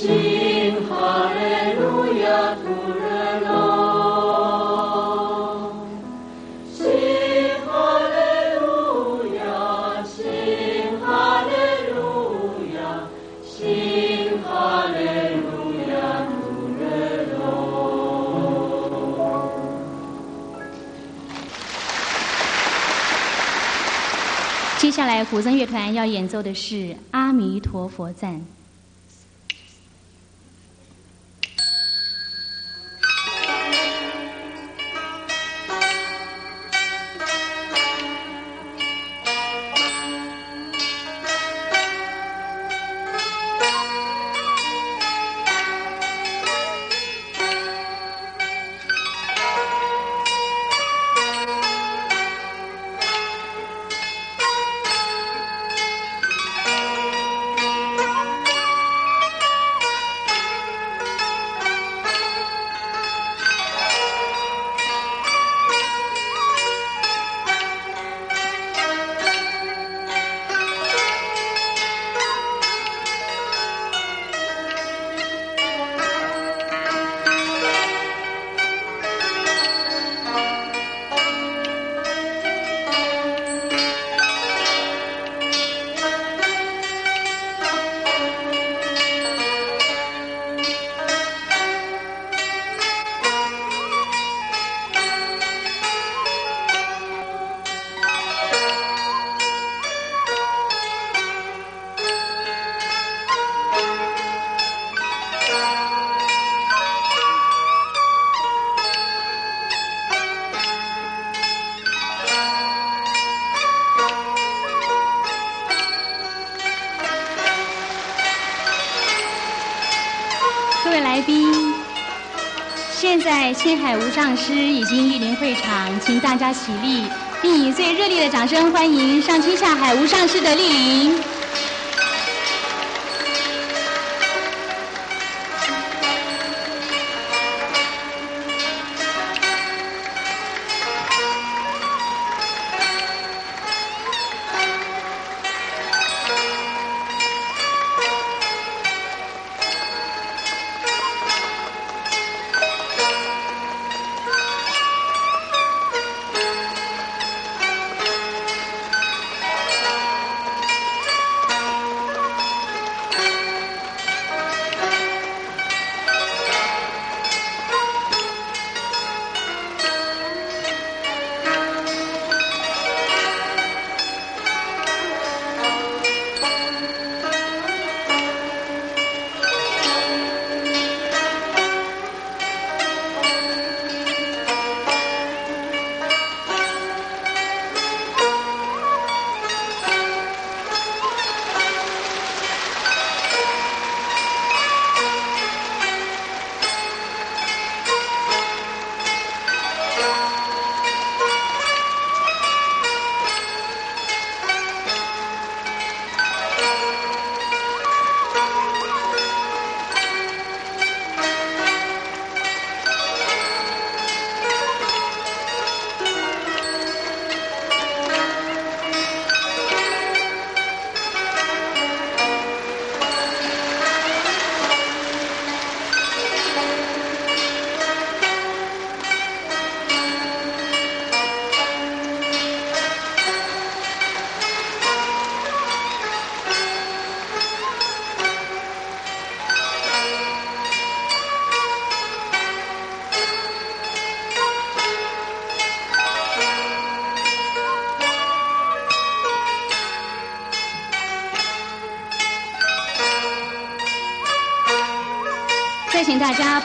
新哈利路亚，徒人龙。新哈利路亚，新哈利路亚，新哈利路亚，徒人龙。接下来，古筝乐团要演奏的是《阿弥陀佛赞》。上师已经莅临会场，请大家起立，并以最热烈的掌声欢迎上青下海无上师的莅临。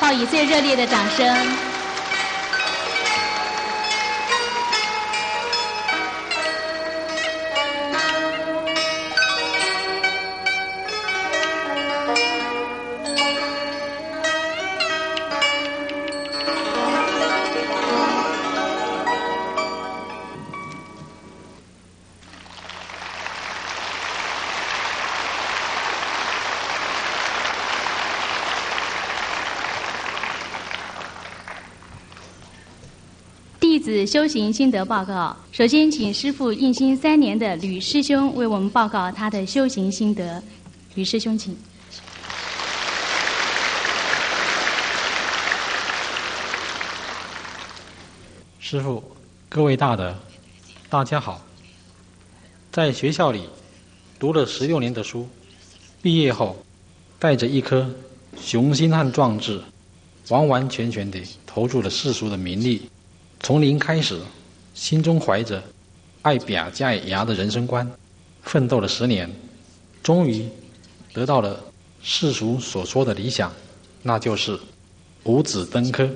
报以最热烈的掌声。修行心得报告。首先，请师父印心三年的吕师兄为我们报告他的修行心得。吕师兄，请。师父，各位大德，大家好。在学校里读了十六年的书，毕业后带着一颗雄心和壮志，完完全全地投入了世俗的名利。从零开始，心中怀着爱表加牙的人生观，奋斗了十年，终于得到了世俗所说的理想，那就是五子登科，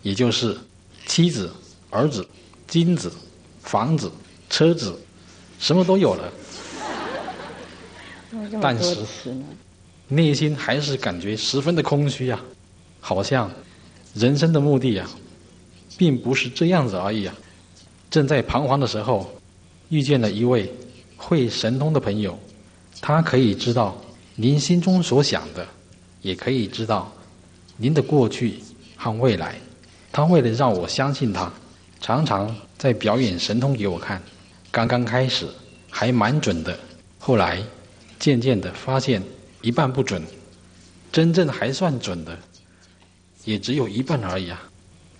也就是妻子、儿子、金子、房子、车子，什么都有了。但是内心还是感觉十分的空虚呀，好像人生的目的呀。并不是这样子而已啊！正在彷徨的时候，遇见了一位会神通的朋友，他可以知道您心中所想的，也可以知道您的过去和未来。他为了让我相信他，常常在表演神通给我看。刚刚开始还蛮准的，后来渐渐的发现一半不准，真正还算准的，也只有一半而已啊！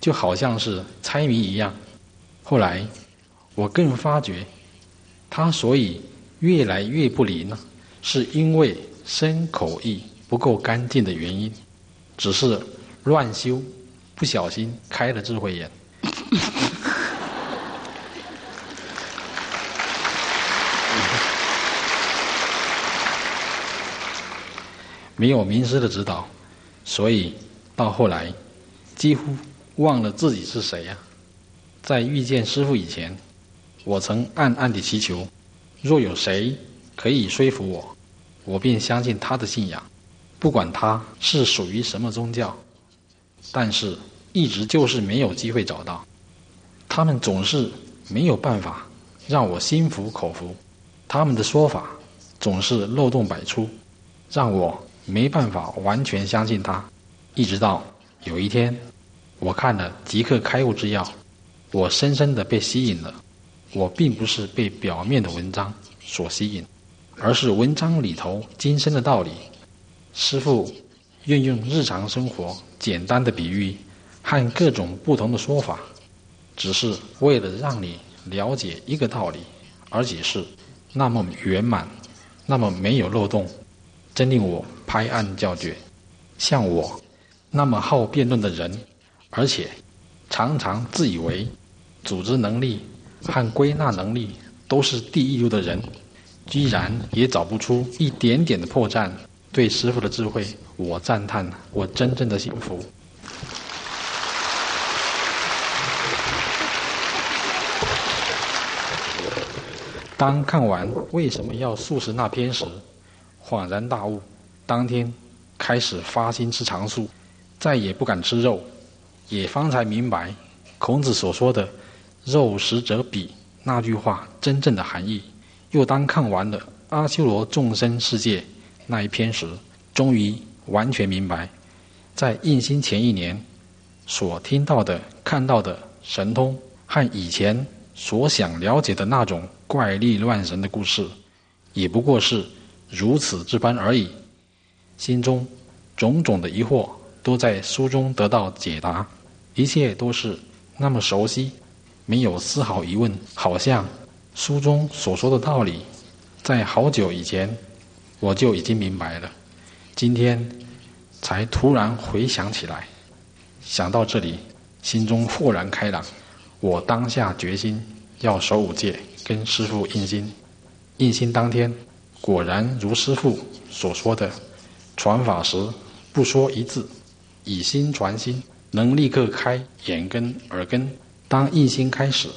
就好像是猜谜一样，后来我更发觉，他所以越来越不灵呢，是因为身口意不够干净的原因，只是乱修，不小心开了智慧眼。没有名师的指导，所以到后来几乎。忘了自己是谁呀？在遇见师傅以前，我曾暗暗地祈求：若有谁可以说服我，我便相信他的信仰，不管他是属于什么宗教。但是，一直就是没有机会找到。他们总是没有办法让我心服口服，他们的说法总是漏洞百出，让我没办法完全相信他。一直到有一天。我看了《即刻开悟之药》，我深深的被吸引了。我并不是被表面的文章所吸引，而是文章里头精深的道理。师父运用日常生活简单的比喻和各种不同的说法，只是为了让你了解一个道理，而且是那么圆满，那么没有漏洞，真令我拍案叫绝。像我那么好辩论的人。而且，常常自以为组织能力和归纳能力都是第一流的人，居然也找不出一点点的破绽。对师傅的智慧，我赞叹，我真正的幸福。当看完为什么要素食那篇时，恍然大悟，当天开始发心吃长素，再也不敢吃肉。也方才明白，孔子所说的“肉食者鄙”那句话真正的含义。又当看完了阿修罗众生世界那一篇时，终于完全明白，在印心前一年所听到的、看到的神通，和以前所想了解的那种怪力乱神的故事，也不过是如此之般而已。心中种种的疑惑，都在书中得到解答。一切都是那么熟悉，没有丝毫疑问，好像书中所说的道理，在好久以前我就已经明白了，今天才突然回想起来。想到这里，心中豁然开朗。我当下决心要守五戒，跟师父印心。印心当天，果然如师父所说的，传法时不说一字，以心传心，能立刻开眼根、耳根。当一心开始，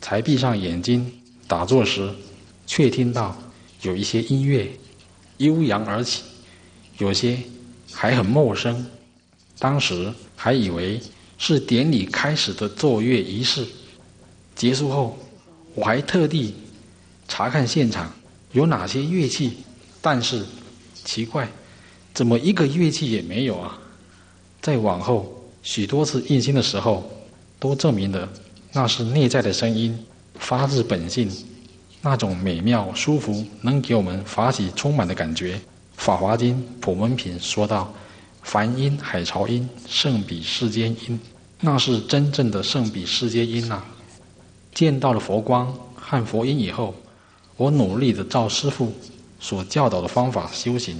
才闭上眼睛打坐时，却听到有一些音乐悠扬而起，有些还很陌生。当时还以为是典礼开始的奏乐仪式。结束后，我还特地查看现场有哪些乐器，但是奇怪，怎么一个乐器也没有啊？再往后许多次印心的时候，都证明了那是内在的声音，发自本性，那种美妙舒服，能给我们法喜充满的感觉。《法华经·普门品》说道：“梵音、海潮音，胜比世间音。”那是真正的胜比世间音呐。见到了佛光和佛音以后，我努力的照师父所教导的方法修行，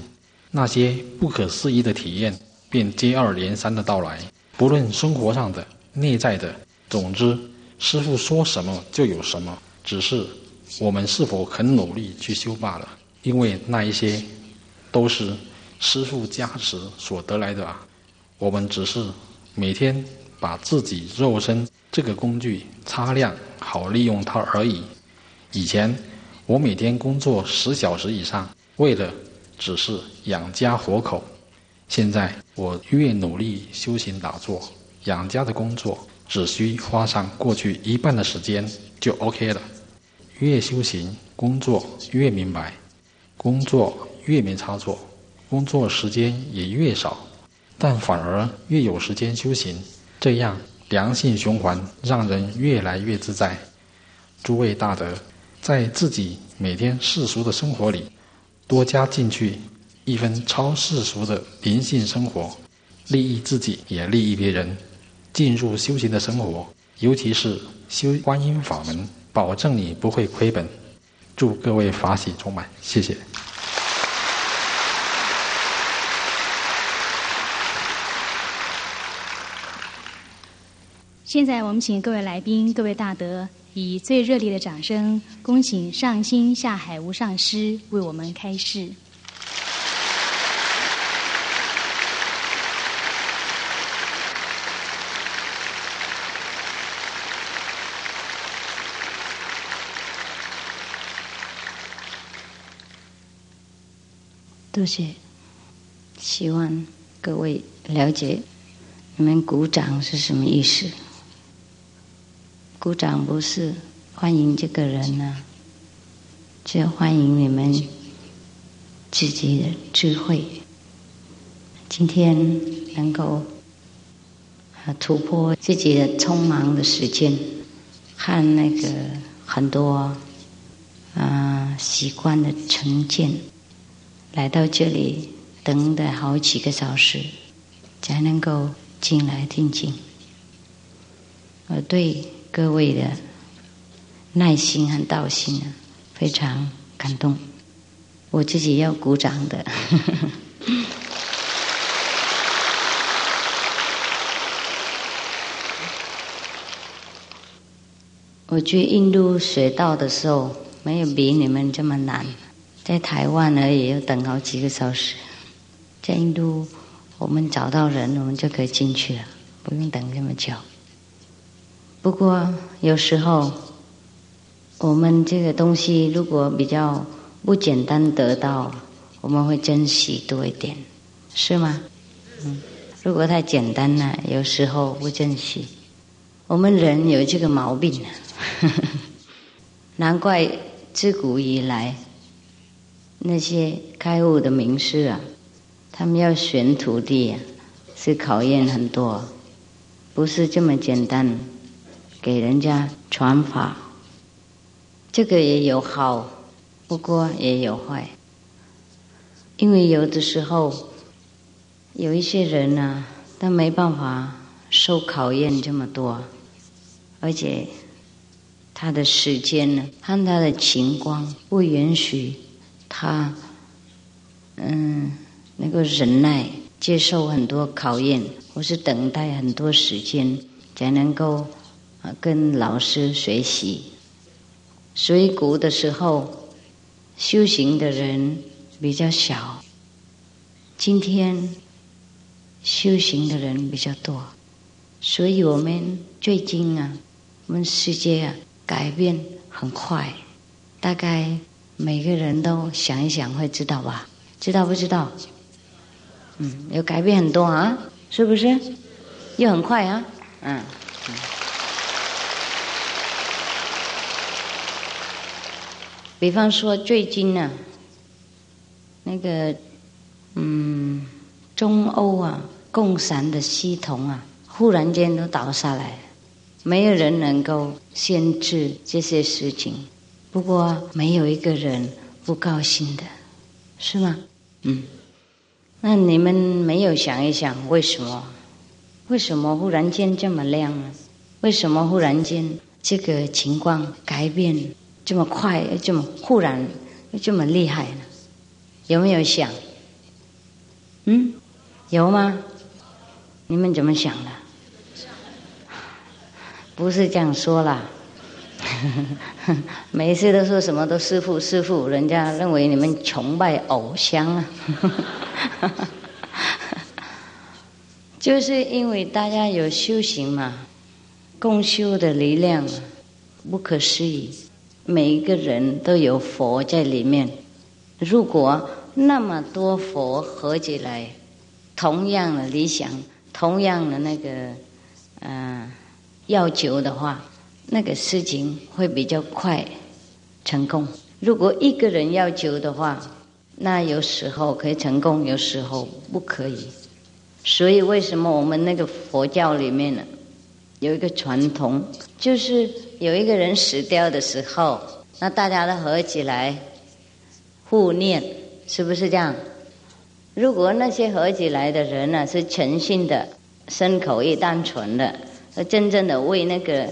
那些不可思议的体验便接二连三的到来。不论生活上的、内在的，总之，师父说什么就有什么，只是我们是否肯努力去修罢了。因为那一些都是师父加持所得来的啊，我们只是每天把自己肉身这个工具擦亮。好利用它而已。以前我每天工作十小时以上，为了只是养家活口。现在我越努力修行打坐，养家的工作只需花上过去一半的时间就 OK 了。越修行，工作越明白，工作越没差错，工作时间也越少，但反而越有时间修行。这样。良性循环让人越来越自在。诸位大德，在自己每天世俗的生活里，多加进去一分超世俗的灵性生活，利益自己也利益别人。进入修行的生活，尤其是修观音法门，保证你不会亏本。祝各位法喜充满，谢谢。现在我们请各位来宾、各位大德，以最热烈的掌声，恭请上心下海无上师为我们开示。多谢，希望各位了解，你们鼓掌是什么意思。鼓掌不是欢迎这个人呢，就欢迎你们自己的智慧。今天能够突破自己的匆忙的时间，和那个很多啊习惯的成见，来到这里等了好几个小时，才能够进来听经，我对。各位的耐心和道心啊，非常感动。我自己要鼓掌的。我去印度学道的时候，没有比你们这么难。在台湾而已，要等好几个小时。在印度，我们找到人，我们就可以进去了，不用等这么久。不过有时候，我们这个东西如果比较不简单得到，我们会珍惜多一点，是吗？嗯，如果太简单了，有时候不珍惜。我们人有这个毛病，难怪自古以来那些开悟的名师啊，他们要选徒弟啊，是考验很多，不是这么简单。给人家传法，这个也有好，不过也有坏。因为有的时候，有一些人呢，他没办法受考验这么多，而且他的时间呢，和他的情况不允许他，嗯，能够忍耐接受很多考验，或是等待很多时间才能够。啊，跟老师学习，水谷的时候，修行的人比较小。今天修行的人比较多，所以我们最近啊，我们世界啊改变很快，大概每个人都想一想会知道吧？知道不知道？嗯，有改变很多啊，是不是？又很快啊，嗯。比方说最近呢，那个嗯，中欧啊，共产的系统啊，忽然间都倒下来，没有人能够限制这些事情。不过没有一个人不高兴的，是吗？嗯。那你们没有想一想，为什么？为什么忽然间这么亮呢？为什么忽然间这个情况改变？这么快，这么忽然，这么厉害呢？有没有想？嗯，有吗？你们怎么想的？不是这样说啦，每一次都说什么都师傅师傅，人家认为你们崇拜偶像啊。就是因为大家有修行嘛，共修的力量不可思议。每一个人都有佛在里面。如果那么多佛合起来，同样的理想，同样的那个嗯要求的话，那个事情会比较快成功。如果一个人要求的话，那有时候可以成功，有时候不可以。所以为什么我们那个佛教里面呢？有一个传统，就是有一个人死掉的时候，那大家都合起来互念，是不是这样？如果那些合起来的人呢，是诚信的、身口意单纯的，真正的为那个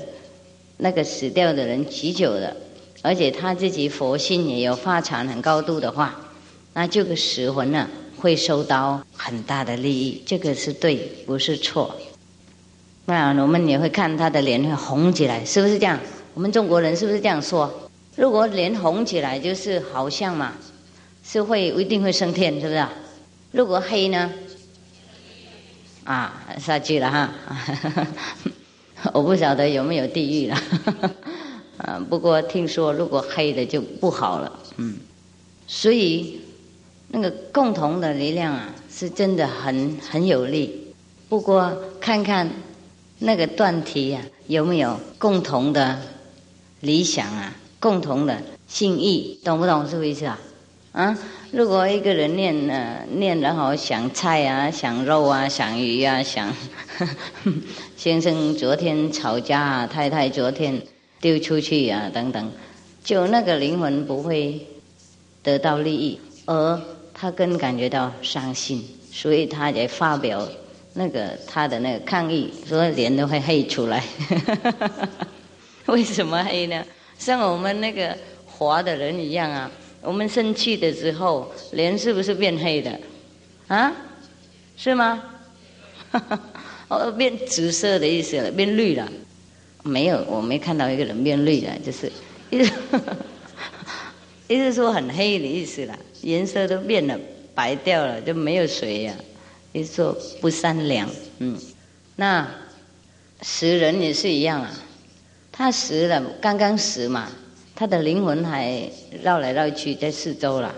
那个死掉的人祈求的，而且他自己佛性也有发展很高度的话，那这个死魂呢，会受到很大的利益。这个是对，不是错。那我们也会看他的脸会红起来，是不是这样？我们中国人是不是这样说？如果脸红起来，就是好像嘛，是会一定会升天，是不是？如果黑呢？啊，下去了哈！我不晓得有没有地狱了。啊，不过听说如果黑的就不好了。嗯，所以那个共同的力量啊，是真的很很有力。不过看看。那个断题呀，有没有共同的理想啊？共同的心意，懂不懂？是不是意思啊？啊，如果一个人念呢，念然后想菜啊，想肉啊，想鱼啊，想 先生昨天吵架，太太昨天丢出去啊，等等，就那个灵魂不会得到利益，而他更感觉到伤心，所以他也发表。那个他的那个抗议，所以脸都会黑出来，为什么黑呢？像我们那个活的人一样啊，我们生气的时候，脸是不是变黑的？啊，是吗？哈哈哦，变紫色的意思了，变绿了？没有，我没看到一个人变绿了，就是意思，意思说很黑的意思了，颜色都变了，白掉了，就没有水呀。就说不善良，嗯，那死人也是一样啊。他死了，刚刚死嘛，他的灵魂还绕来绕去在四周了。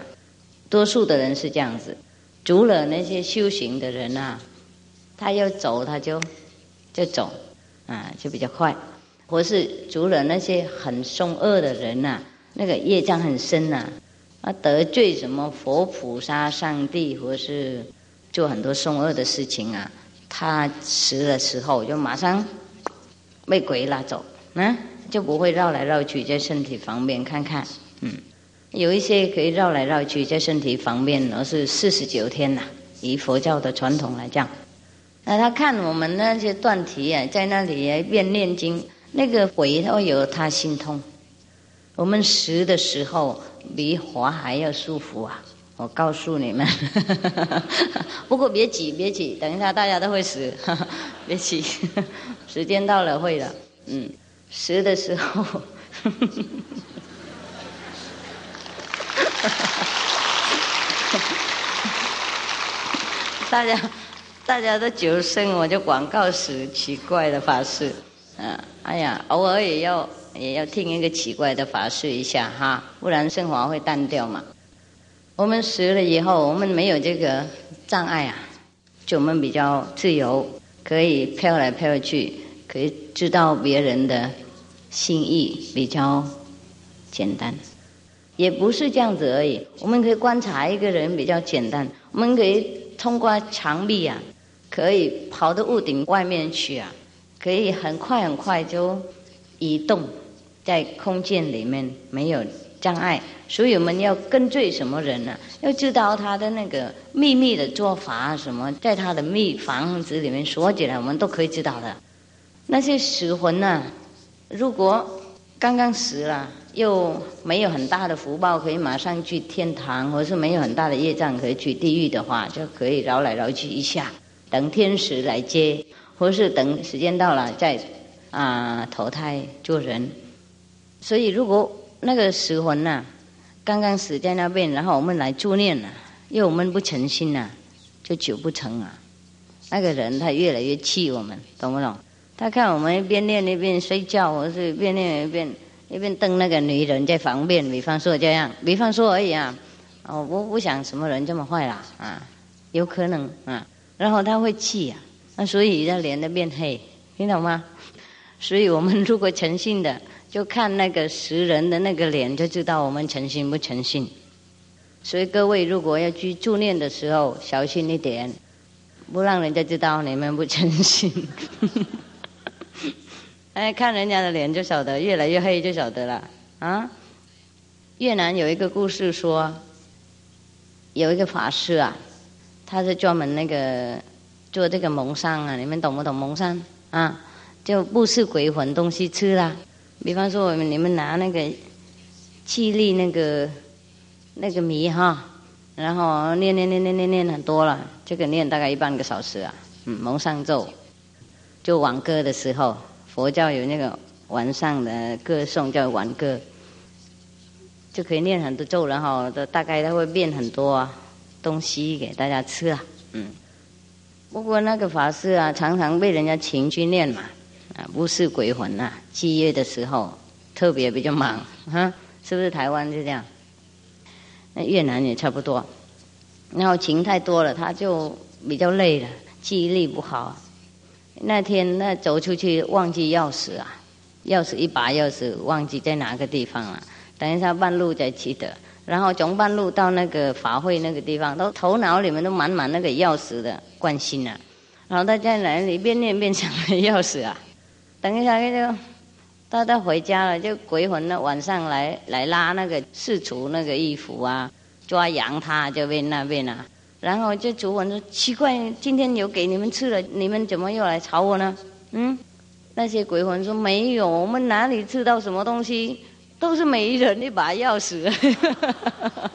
多数的人是这样子，除了那些修行的人啊，他要走他就就走，啊，就比较快。或是除了那些很凶恶的人呐，那个业障很深呐，啊，得罪什么佛菩萨、上帝或是。做很多凶恶的事情啊，他死的时候就马上被鬼拉走，嗯，就不会绕来绕去在身体方便看看，嗯，有一些可以绕来绕去在身体方便，而是四十九天呐，以佛教的传统来讲，那他看我们那些断题啊，在那里啊边念经，那个鬼都有他心痛，我们死的时候比活还要舒服啊。我告诉你们，不过别急，别急，等一下大家都会死，别急，时间到了会的，嗯，死的时候，大家大家都求生，我就广告时奇怪的法事。嗯，哎呀，偶尔也要也要听一个奇怪的法事一下哈，不然生活会淡掉嘛。我们死了以后，我们没有这个障碍啊，就我们比较自由，可以飘来飘去，可以知道别人的心意，比较简单。也不是这样子而已，我们可以观察一个人比较简单，我们可以通过墙壁啊。可以跑到屋顶外面去啊！可以很快很快就移动在空间里面，没有障碍。所以我们要跟追什么人呢？要知道他的那个秘密的做法什么，在他的秘房子里面锁起来，我们都可以知道的。那些死魂呢？如果刚刚死了，又没有很大的福报，可以马上去天堂，或是没有很大的业障可以去地狱的话，就可以绕来绕去一下。等天使来接，或是等时间到了再啊投胎做人。所以，如果那个死魂呐，刚刚死在那边，然后我们来助念了，因为我们不诚心呐，就求不成啊。那个人他越来越气我们，懂不懂？他看我们一边念一边睡觉，或是一边念一边一边瞪那个女人在旁边。比方说这样，比方说而已啊。哦，我不想什么人这么坏啦啊，有可能啊。然后他会气呀，那所以他脸都变黑，听懂吗？所以我们如果诚信的，就看那个识人的那个脸，就知道我们诚信不诚信。所以各位如果要去助念的时候，小心一点，不让人家知道你们不诚信。哎，看人家的脸就晓得，越来越黑就晓得了啊。越南有一个故事说，有一个法师啊。他是专门那个做这个蒙山啊，你们懂不懂蒙山啊？就不是鬼魂东西吃啦。比方说，我们你们拿那个气力那个那个米哈，然后念念念念念念很多了，这个念大概一半个小时啊。嗯，蒙山咒，就晚歌的时候，佛教有那个晚上的歌颂叫晚歌，就可以念很多咒，然后大概它会变很多啊。东西给大家吃啊，嗯，不过那个法师啊，常常被人家请去念嘛，啊，不是鬼魂呐，祭月的时候特别比较忙，哈，是不是台湾就这样？那越南也差不多，然后请太多了，他就比较累了，记忆力不好。那天那走出去忘记钥匙啊，钥匙一把钥匙忘记在哪个地方了，等一下半路再记得。然后从半路到那个法会那个地方，都头脑里面都满满那个钥匙的关心啊。然后他在那里边念边想钥匙啊。等一下就，他他回家了，就鬼魂呢晚上来来拉那个四厨那个衣服啊，抓羊他这边那边啊。然后这主魂说奇怪，今天有给你们吃了，你们怎么又来吵我呢？嗯，那些鬼魂说没有，我们哪里吃到什么东西？都是每一人一把钥匙，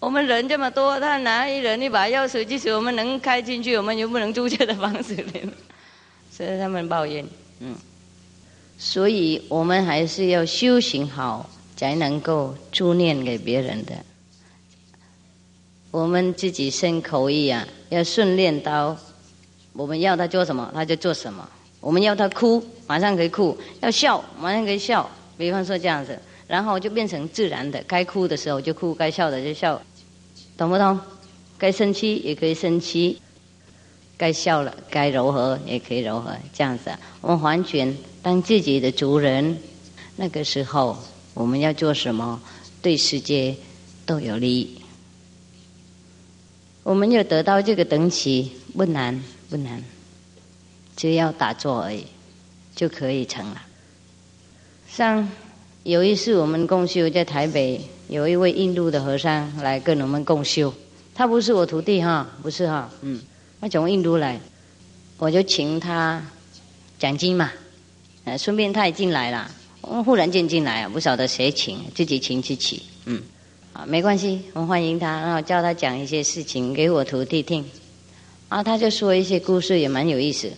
我们人这么多，他拿一人一把钥匙，即使我们能开进去，我们又不能住这的房子里，所以他们抱怨。嗯，所以我们还是要修行好，才能够助念给别人的。我们自己生口意啊，要训练到，我们要他做什么，他就做什么。我们要他哭，马上可以哭；要笑，马上可以笑。比方说这样子，然后就变成自然的，该哭的时候就哭，该笑的就笑，懂不懂？该生气也可以生气，该笑了，该柔和也可以柔和，这样子。我们完全当自己的主人，那个时候我们要做什么，对世界都有利益。我们要得到这个等级不难不难，只要打坐而已，就可以成了。像有一次我们共修在台北，有一位印度的和尚来跟我们共修，他不是我徒弟哈，不是哈，嗯，他从印度来，我就请他讲经嘛，呃，顺便他也进来了，我忽然间进来啊，不晓得谁请，自己请自己，嗯。啊，没关系，我欢迎他，然后叫他讲一些事情给我徒弟听。啊，他就说一些故事，也蛮有意思。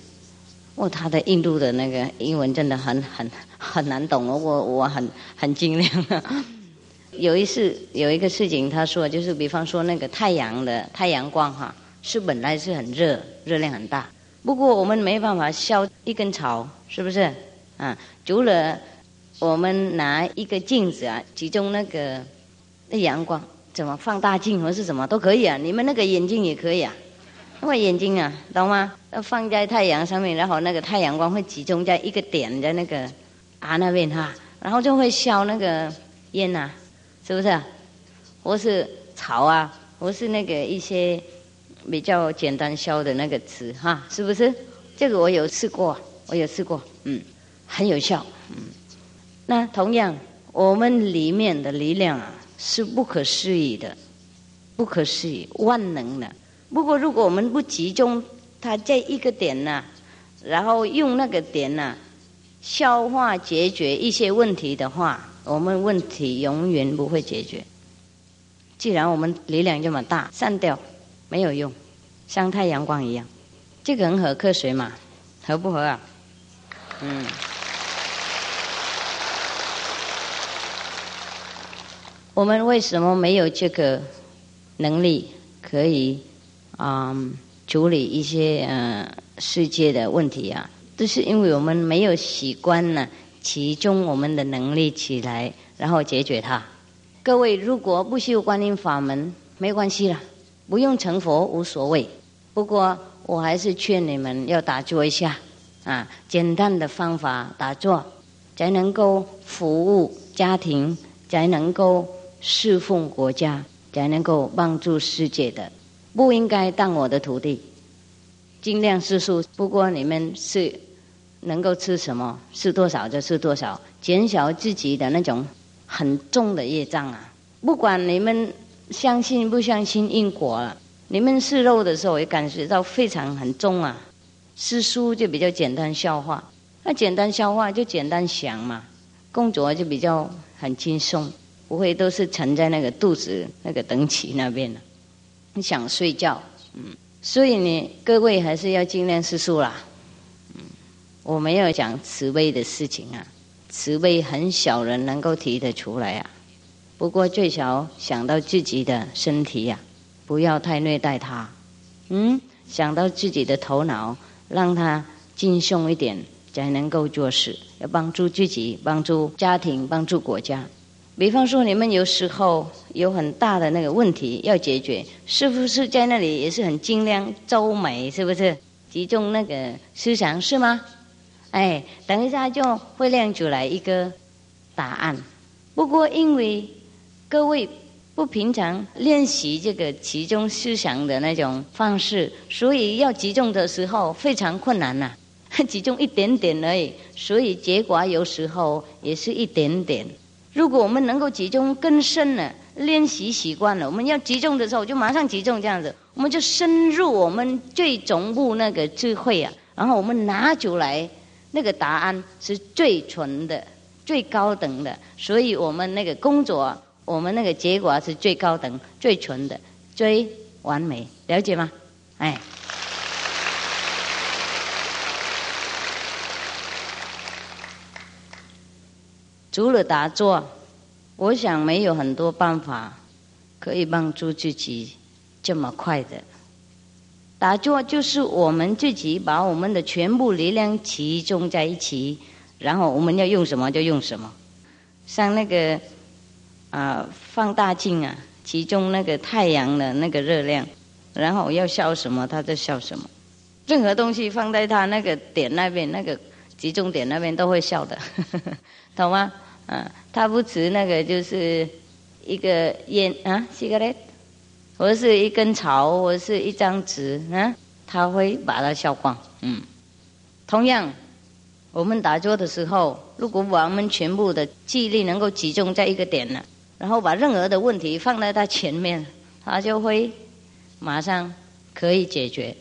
哦，他的印度的那个英文真的很很很难懂哦，我我很很尽量。有一次有一个事情，他说就是比方说那个太阳的太阳光哈，是本来是很热，热量很大。不过我们没办法消一根草，是不是？啊，除了我们拿一个镜子啊，集中那个那阳光，怎么放大镜或是什么都可以啊。你们那个眼镜也可以啊，因为眼睛啊，懂吗？要放在太阳上面，然后那个太阳光会集中在一个点在那个啊那边哈，然后就会消那个烟呐，是不是？或是草啊，或是那个一些比较简单消的那个词哈，是不是？这个我有试过，我有试过，嗯。很有效，嗯，那同样，我们里面的力量啊是不可思议的，不可思议、万能的。不过，如果我们不集中它在一个点呢，然后用那个点呢消化解决一些问题的话，我们问题永远不会解决。既然我们力量这么大，散掉没有用，像太阳光一样，这个很合科学嘛？合不合啊？嗯。我们为什么没有这个能力可以啊处理一些呃世界的问题啊？都是因为我们没有习惯呢，集中我们的能力起来，然后解决它。各位如果不修观音法门，没关系了，不用成佛无所谓。不过我还是劝你们要打坐一下啊，简单的方法打坐，才能够服务家庭，才能够。侍奉国家才能够帮助世界的，不应该当我的徒弟。尽量吃素，不过你们是能够吃什么，吃多少就吃多少，减少自己的那种很重的业障啊！不管你们相信不相信因果了，你们吃肉的时候也感觉到非常很重啊。吃素就比较简单消化，那简单消化就简单想嘛，工作就比较很轻松。不会都是沉在那个肚子那个等起那边了，你想睡觉，嗯，所以呢，各位还是要尽量吃素啦，嗯，我没有讲慈悲的事情啊，慈悲很小人能够提得出来啊，不过最少想到自己的身体呀，不要太虐待他，嗯，想到自己的头脑，让他轻松一点，才能够做事，要帮助自己，帮助家庭，帮助国家。比方说，你们有时候有很大的那个问题要解决，是不是在那里也是很尽量周美？是不是集中那个思想是吗？哎，等一下就会亮出来一个答案。不过因为各位不平常练习这个集中思想的那种方式，所以要集中的时候非常困难呐。集中一点点而已，所以结果有时候也是一点点。如果我们能够集中更深的，练习习惯了，我们要集中的时候就马上集中，这样子我们就深入我们最总部那个智慧啊，然后我们拿出来那个答案是最纯的、最高等的，所以我们那个工作，我们那个结果是最高等、最纯的、最完美，了解吗？哎。除了打坐，我想没有很多办法可以帮助自己这么快的。打坐就是我们自己把我们的全部力量集中在一起，然后我们要用什么就用什么。像那个啊放大镜啊，集中那个太阳的那个热量，然后要笑什么它就笑什么。任何东西放在它那个点那边那个。集中点那边都会笑的，懂吗？嗯，他不止那个就是一个烟啊，吸个嘞，或者是一根草，或者是一张纸啊，他会把它消光。嗯，同样，我们打坐的时候，如果我们全部的记忆力能够集中在一个点呢，然后把任何的问题放在他前面，他就会马上可以解决。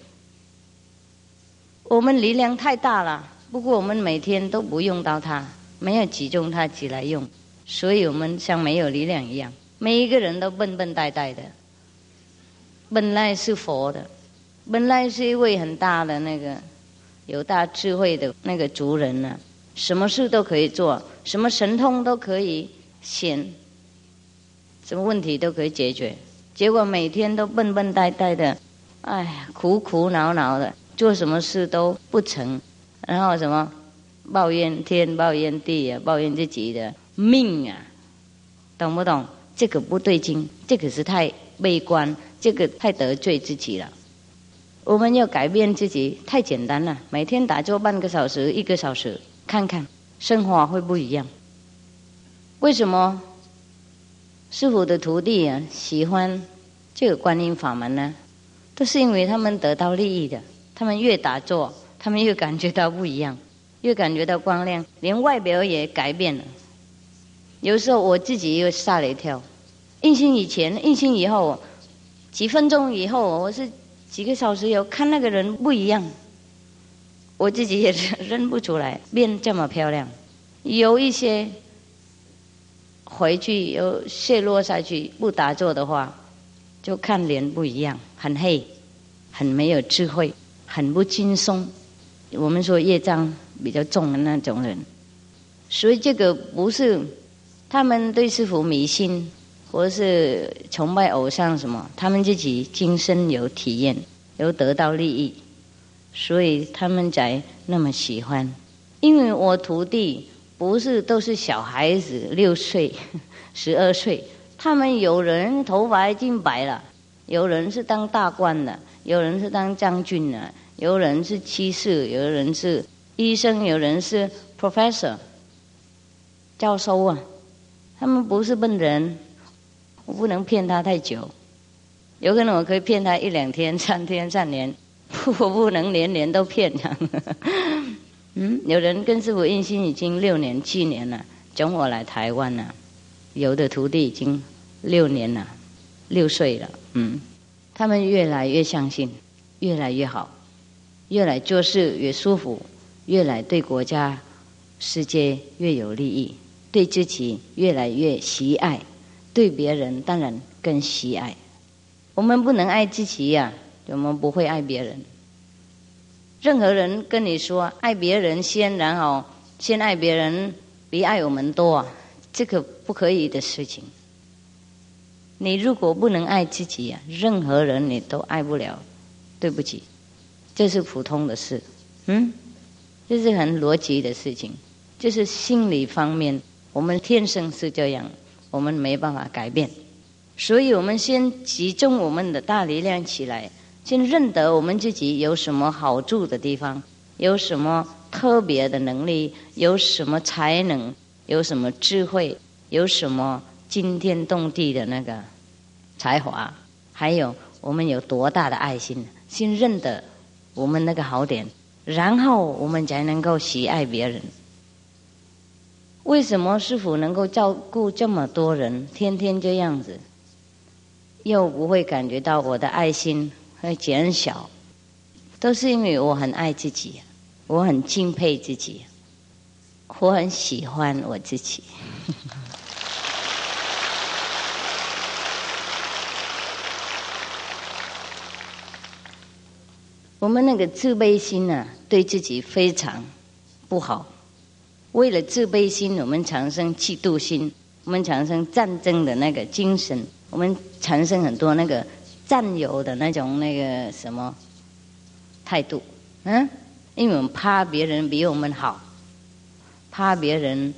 我们力量太大了。不过我们每天都不用到它，没有集中它起来用，所以我们像没有力量一样。每一个人都笨笨呆呆的，本来是佛的，本来是一位很大的那个有大智慧的那个族人呢，什么事都可以做，什么神通都可以显，什么问题都可以解决。结果每天都笨笨呆呆的，哎呀，苦苦恼恼的，做什么事都不成，然后什么抱怨天、抱怨地啊，抱怨自己的命啊，懂不懂？这个不对劲，这个是太悲观，这个太得罪自己了。我们要改变自己，太简单了，每天打坐半个小时、一个小时，看看生活会不一样。为什么？师傅的徒弟啊，喜欢这个观音法门呢，都是因为他们得到利益的。他们越打坐，他们越感觉到不一样，越感觉到光亮，连外表也改变了。有时候我自己又吓了一跳，印心以前，印心以后，几分钟以后，我是几个小时以后看那个人不一样，我自己也是认不出来，变这么漂亮。有一些。回去又陷落下去，不打坐的话，就看脸不一样，很黑，很没有智慧，很不轻松。我们说业障比较重的那种人，所以这个不是他们对师傅迷信，或是崇拜偶像什么，他们自己今生有体验，有得到利益，所以他们才那么喜欢。因为我徒弟。不是都是小孩子，六岁、十二岁，他们有人头发已经白了，有人是当大官的，有人是当将军的，有人是骑士，有人是医生，有人是 professor 教授啊。他们不是笨人，我不能骗他太久，有可能我可以骗他一两天、三天、三年，我不能年年都骗他。嗯，有人跟师傅印心已经六年、七年了，从我来台湾了。有的徒弟已经六年了，六岁了。嗯，他们越来越相信，越来越好，越来做事越舒服，越来对国家、世界越有利益，对自己越来越喜爱，对别人当然更喜爱。我们不能爱自己呀，我们不会爱别人。任何人跟你说爱别人先，然后 先爱别人比爱我们多，啊这个不可以的事情。你如果不能爱自己呀，任何人你都爱不了。对不起，这是普通的事，嗯，这是很逻辑的事情，就是心理方面，我们天生是这样，我们没办法改变，所以我们先集中我们的大力量起来。先认得我们自己有什么好处的地方，有什么特别的能力，有什么才能，有什么智慧，有什么惊天动地的那个才华，还有我们有多大的爱心。先认得我们那个好点，然后我们才能够喜爱别人。为什么师傅能够照顾这么多人，天天这样子，又不会感觉到我的爱心？会减小，都是因为我很爱自己，我很敬佩自己，我很喜欢我自己。我们那个自卑心呢，对自己非常不好。为了自卑心，我们产生嫉妒心，我们产生战争的那个精神，我们产生很多那个。占有的那种那个什么态度，嗯，因为我们怕别人比我们好，怕别人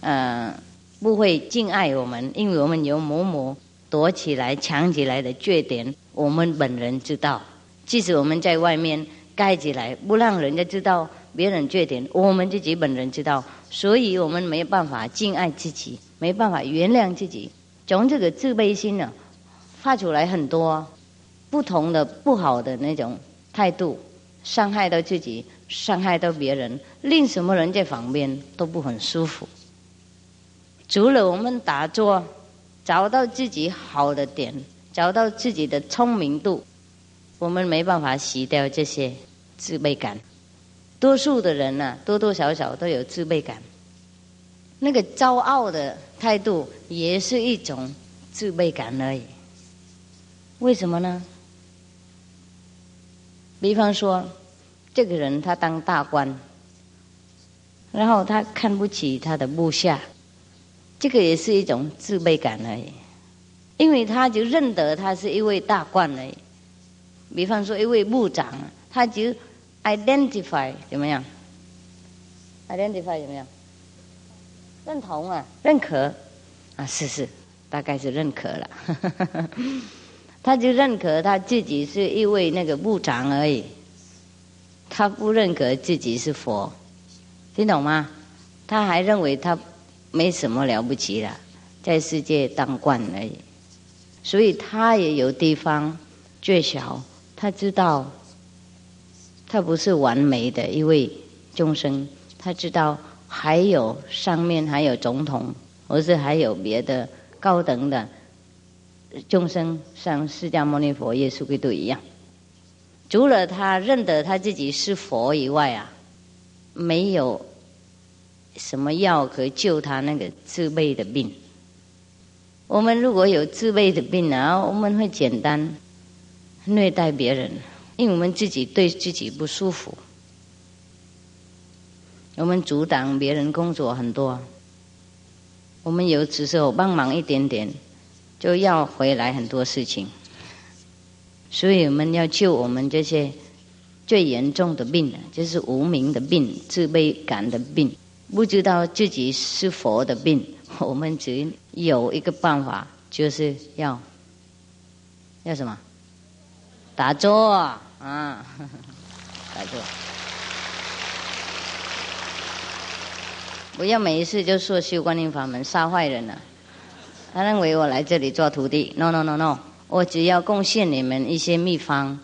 呃不会敬爱我们，因为我们有某某躲起来、藏起来的缺点，我们本人知道。即使我们在外面盖起来，不让人家知道别人缺点，我们自己本人知道，所以我们没办法敬爱自己，没办法原谅自己，从这个自卑心呢发出来很多。不同的不好的那种态度，伤害到自己，伤害到别人，令什么人在旁边都不很舒服。除了我们打坐，找到自己好的点，找到自己的聪明度，我们没办法洗掉这些自卑感。多数的人呢，多多少少都有自卑感。那个骄傲的态度也是一种自卑感而已。为什么呢？比方说，这个人他当大官，然后他看不起他的部下，这个也是一种自卑感而已，因为他就认得他是一位大官而已。比方说一位部长，他就 identify 怎么样？identify 怎么样？认同啊，认可啊，是是，大概是认可了。他就认可他自己是一位那个部长而已，他不认可自己是佛，听懂吗？他还认为他没什么了不起了，在世界当官而已，所以他也有地方最小，他知道他不是完美的一位众生，他知道。还有上面还有总统，或是还有别的高等的众生，像释迦牟尼佛、耶稣基督一样。除了他认得他自己是佛以外啊，没有什么药可救他那个自卑的病。我们如果有自卑的病啊，我们会简单虐待别人，因为我们自己对自己不舒服。我们阻挡别人工作很多，我们有时候帮忙一点点，就要回来很多事情，所以我们要救我们这些最严重的病，就是无名的病、自卑感的病，不知道自己是佛的病。我们只有一个办法，就是要要什么？打坐啊，打坐。不要每一次就说修观音法门杀坏人了。他认为我来这里做徒弟，no no no no，我只要贡献你们一些秘方，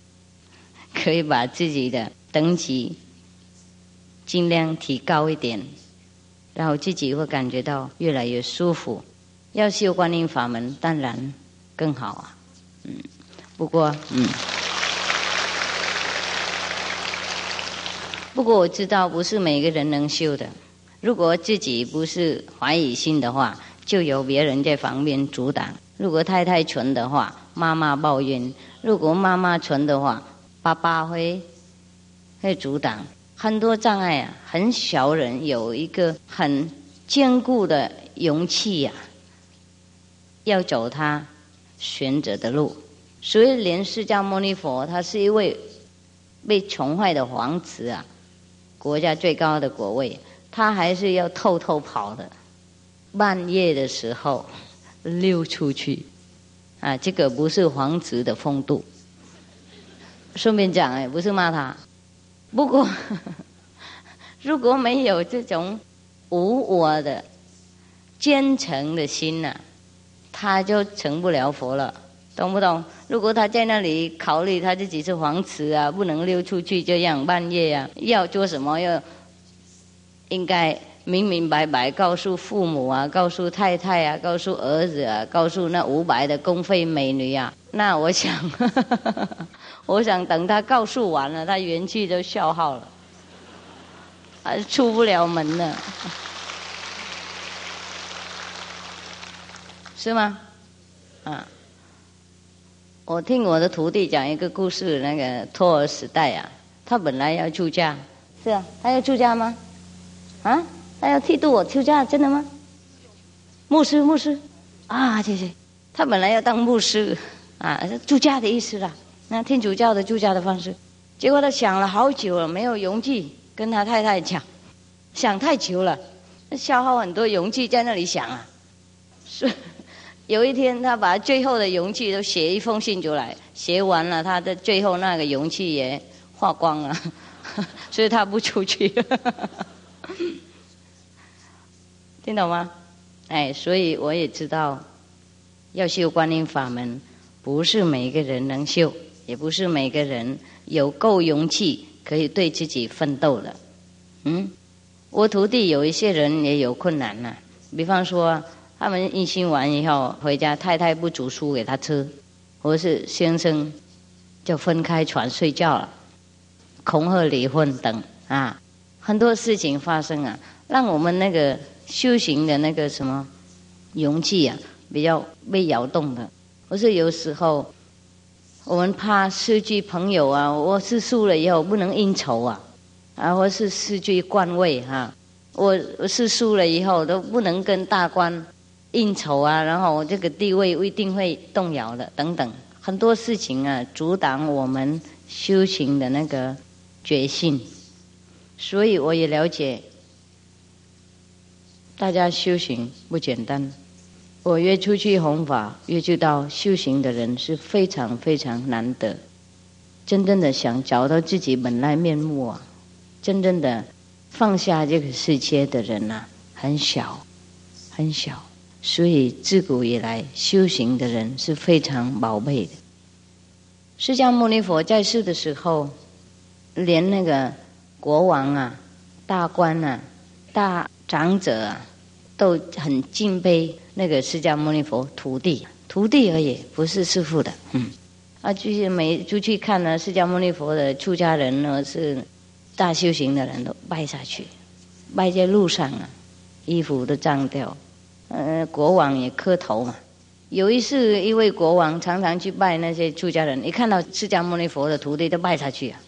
可以把自己的等级尽量提高一点，然后自己会感觉到越来越舒服。要修观音法门，当然更好啊。嗯，不过嗯，不过我知道不是每个人能修的。如果自己不是怀疑心的话，就由别人在旁边阻挡；如果太太纯的话，妈妈抱怨；如果妈妈纯的话，爸爸会会阻挡。很多障碍啊，很小人有一个很坚固的勇气呀，要走他选择的路。所以，连释迦牟尼佛，他是一位被宠坏的皇子啊，国家最高的国位。他还是要偷偷跑的，半夜的时候溜出去，啊，这个不是皇子的风度。顺便讲，哎，不是骂他，不过 如果没有这种无我的虔诚的心呐，他就成不了佛了，懂不懂？如果他在那里考虑他自己是皇子啊，不能溜出去这样半夜啊，要做什么要。应该明明白白告诉父母啊，告诉太太啊，告诉儿子啊，告诉那五百的公费美女啊。那我想，我想等他告诉完了，他元气都消耗了，还出不了门了，是吗？啊，我听我的徒弟讲一个故事，那个托儿时代啊，他本来要出家，是啊，他要出家吗？啊，他要剃度我出家，真的吗？牧师，牧师，啊，谢谢。他本来要当牧师，啊，出家的意思啦。那天主教的出家的方式，结果他想了好久了，没有勇气跟他太太讲，想太久了，消耗很多勇气在那里想啊。是，有一天他把最后的勇气都写一封信出来，写完了，他的最后那个勇气也花光了，所以他不出去。听懂吗？哎，所以我也知道，要修观音法门，不是每个人能修，也不是每个人有够勇气可以对自己奋斗的。嗯，我徒弟有一些人也有困难呢，比方说，他们一心完以后回家，太太不煮书给他吃，或是先生就分开床睡觉了，恐吓离婚等啊，很多事情发生啊，让我们那个。修行的那个什么勇气啊，比较被摇动的。我是有时候我们怕失去朋友啊，我是输了以后不能应酬啊，啊，或是失去官位哈，我我是输了以后都不能跟大官应酬啊，然后我这个地位一定会动摇的，等等，很多事情啊，阻挡我们修行的那个决心，所以我也了解，大家修行不简单。我约出去弘法，约就到修行的人是非常非常难得。真正的想找到自己本来面目啊，真正的放下这个世界的人呐，很小，很小。所以自古以来修行的人是非常宝贝的。释迦牟尼佛在世的时候，连那个国王啊、大官啊、大长者啊，都很敬佩。那个释迦牟尼佛徒弟，徒弟而已，不是师傅的。嗯，啊，就是每出去看呢，释迦牟尼佛的出家人呢，是大修行的人都拜下去，拜在路上啊，衣服都脏掉。呃，国王也磕头嘛。有一次，一位国王常常去拜那些出家人，一看到释迦牟尼佛的徒弟都拜下去啊。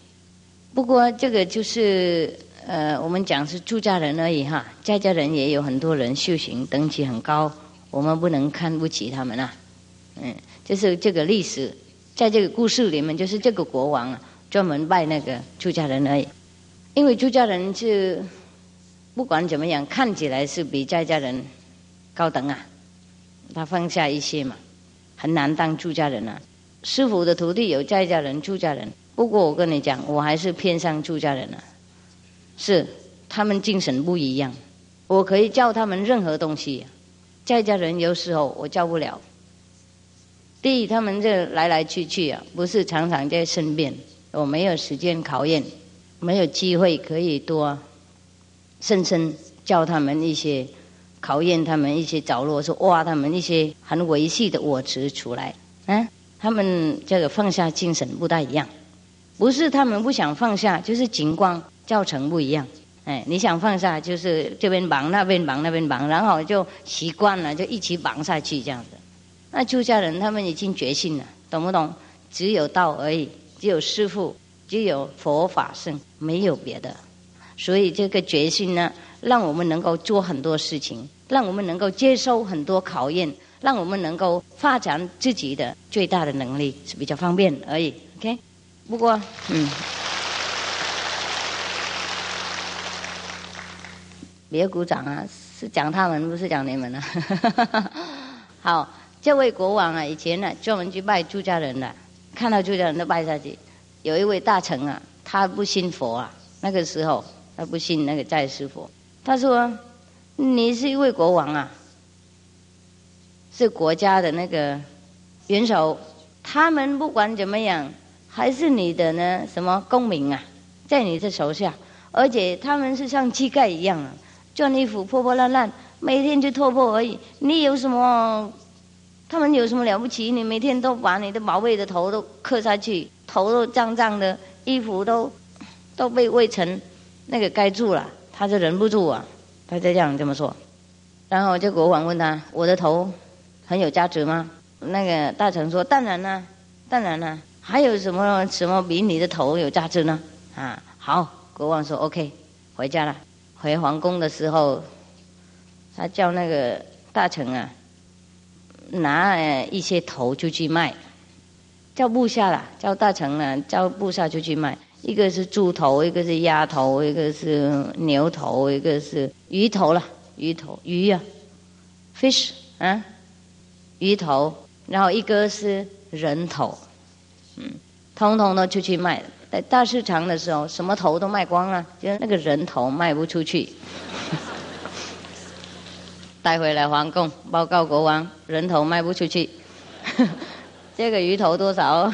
不过这个就是。呃，我们讲是出家人而已哈，在家人也有很多人修行等级很高，我们不能看不起他们啊。嗯，就是这个历史，在这个故事里面，就是这个国王啊，专门拜那个出家人而已。因为出家人是不管怎么样，看起来是比在家人高等啊，他放下一些嘛，很难当出家人啊。师傅的徒弟有在家人、出家人，不过我跟你讲，我还是偏向出家人啊。是，他们精神不一样。我可以教他们任何东西，在家人有时候我教不了。第一，他们这来来去去啊，不是常常在身边，我没有时间考验，没有机会可以多深深教他们一些，考验他们一些着落，说挖他们一些很维系的我执出来。嗯，他们这个放下精神不大一样，不是他们不想放下，就是情况。教程不一样，哎，你想放下就是这边绑那边绑那边绑，然后就习惯了，就一起绑下去这样子。那出家人他们已经决心了，懂不懂？只有道而已，只有师父，只有佛法圣，没有别的。所以这个决心呢，让我们能够做很多事情，让我们能够接受很多考验，让我们能够发展自己的最大的能力是比较方便而已。OK，不过嗯。别鼓掌啊！是讲他们，不是讲你们啊。好，这位国王啊，以前呢专门去拜朱家人的，看到朱家人都拜下去。有一位大臣啊，他不信佛啊，那个时候他不信那个在世佛。他说：“你是一位国王啊，是国家的那个元首，他们不管怎么样，还是你的呢什么公民啊，在你的手下，而且他们是像乞丐一样啊。”穿衣服破破烂烂，每天就脱破而已。你有什么？他们有什么了不起？你每天都把你的宝贝的头都磕下去，头都脏脏的，衣服都都被灰尘那个盖住了，他就忍不住啊，他就这样这么说。然后这国王问他：“我的头很有价值吗？”那个大臣说：“当然啦，当然啦，还有什么什么比你的头有价值呢？”啊，好，国王说：“OK，回家了。”回皇宫的时候，他叫那个大臣啊，拿一些头就去卖，叫部下了，叫大臣呢，叫部下就去卖。一个是猪头，一个是鸭头，一个是牛头，一个是鱼头了，鱼头鱼呀，fish 啊，鱼头，然后一个是人头，嗯，通通都出去卖。在大市场的时候，什么头都卖光了，就那个人头卖不出去，带回来皇宫报告国王，人头卖不出去，这个鱼头多少，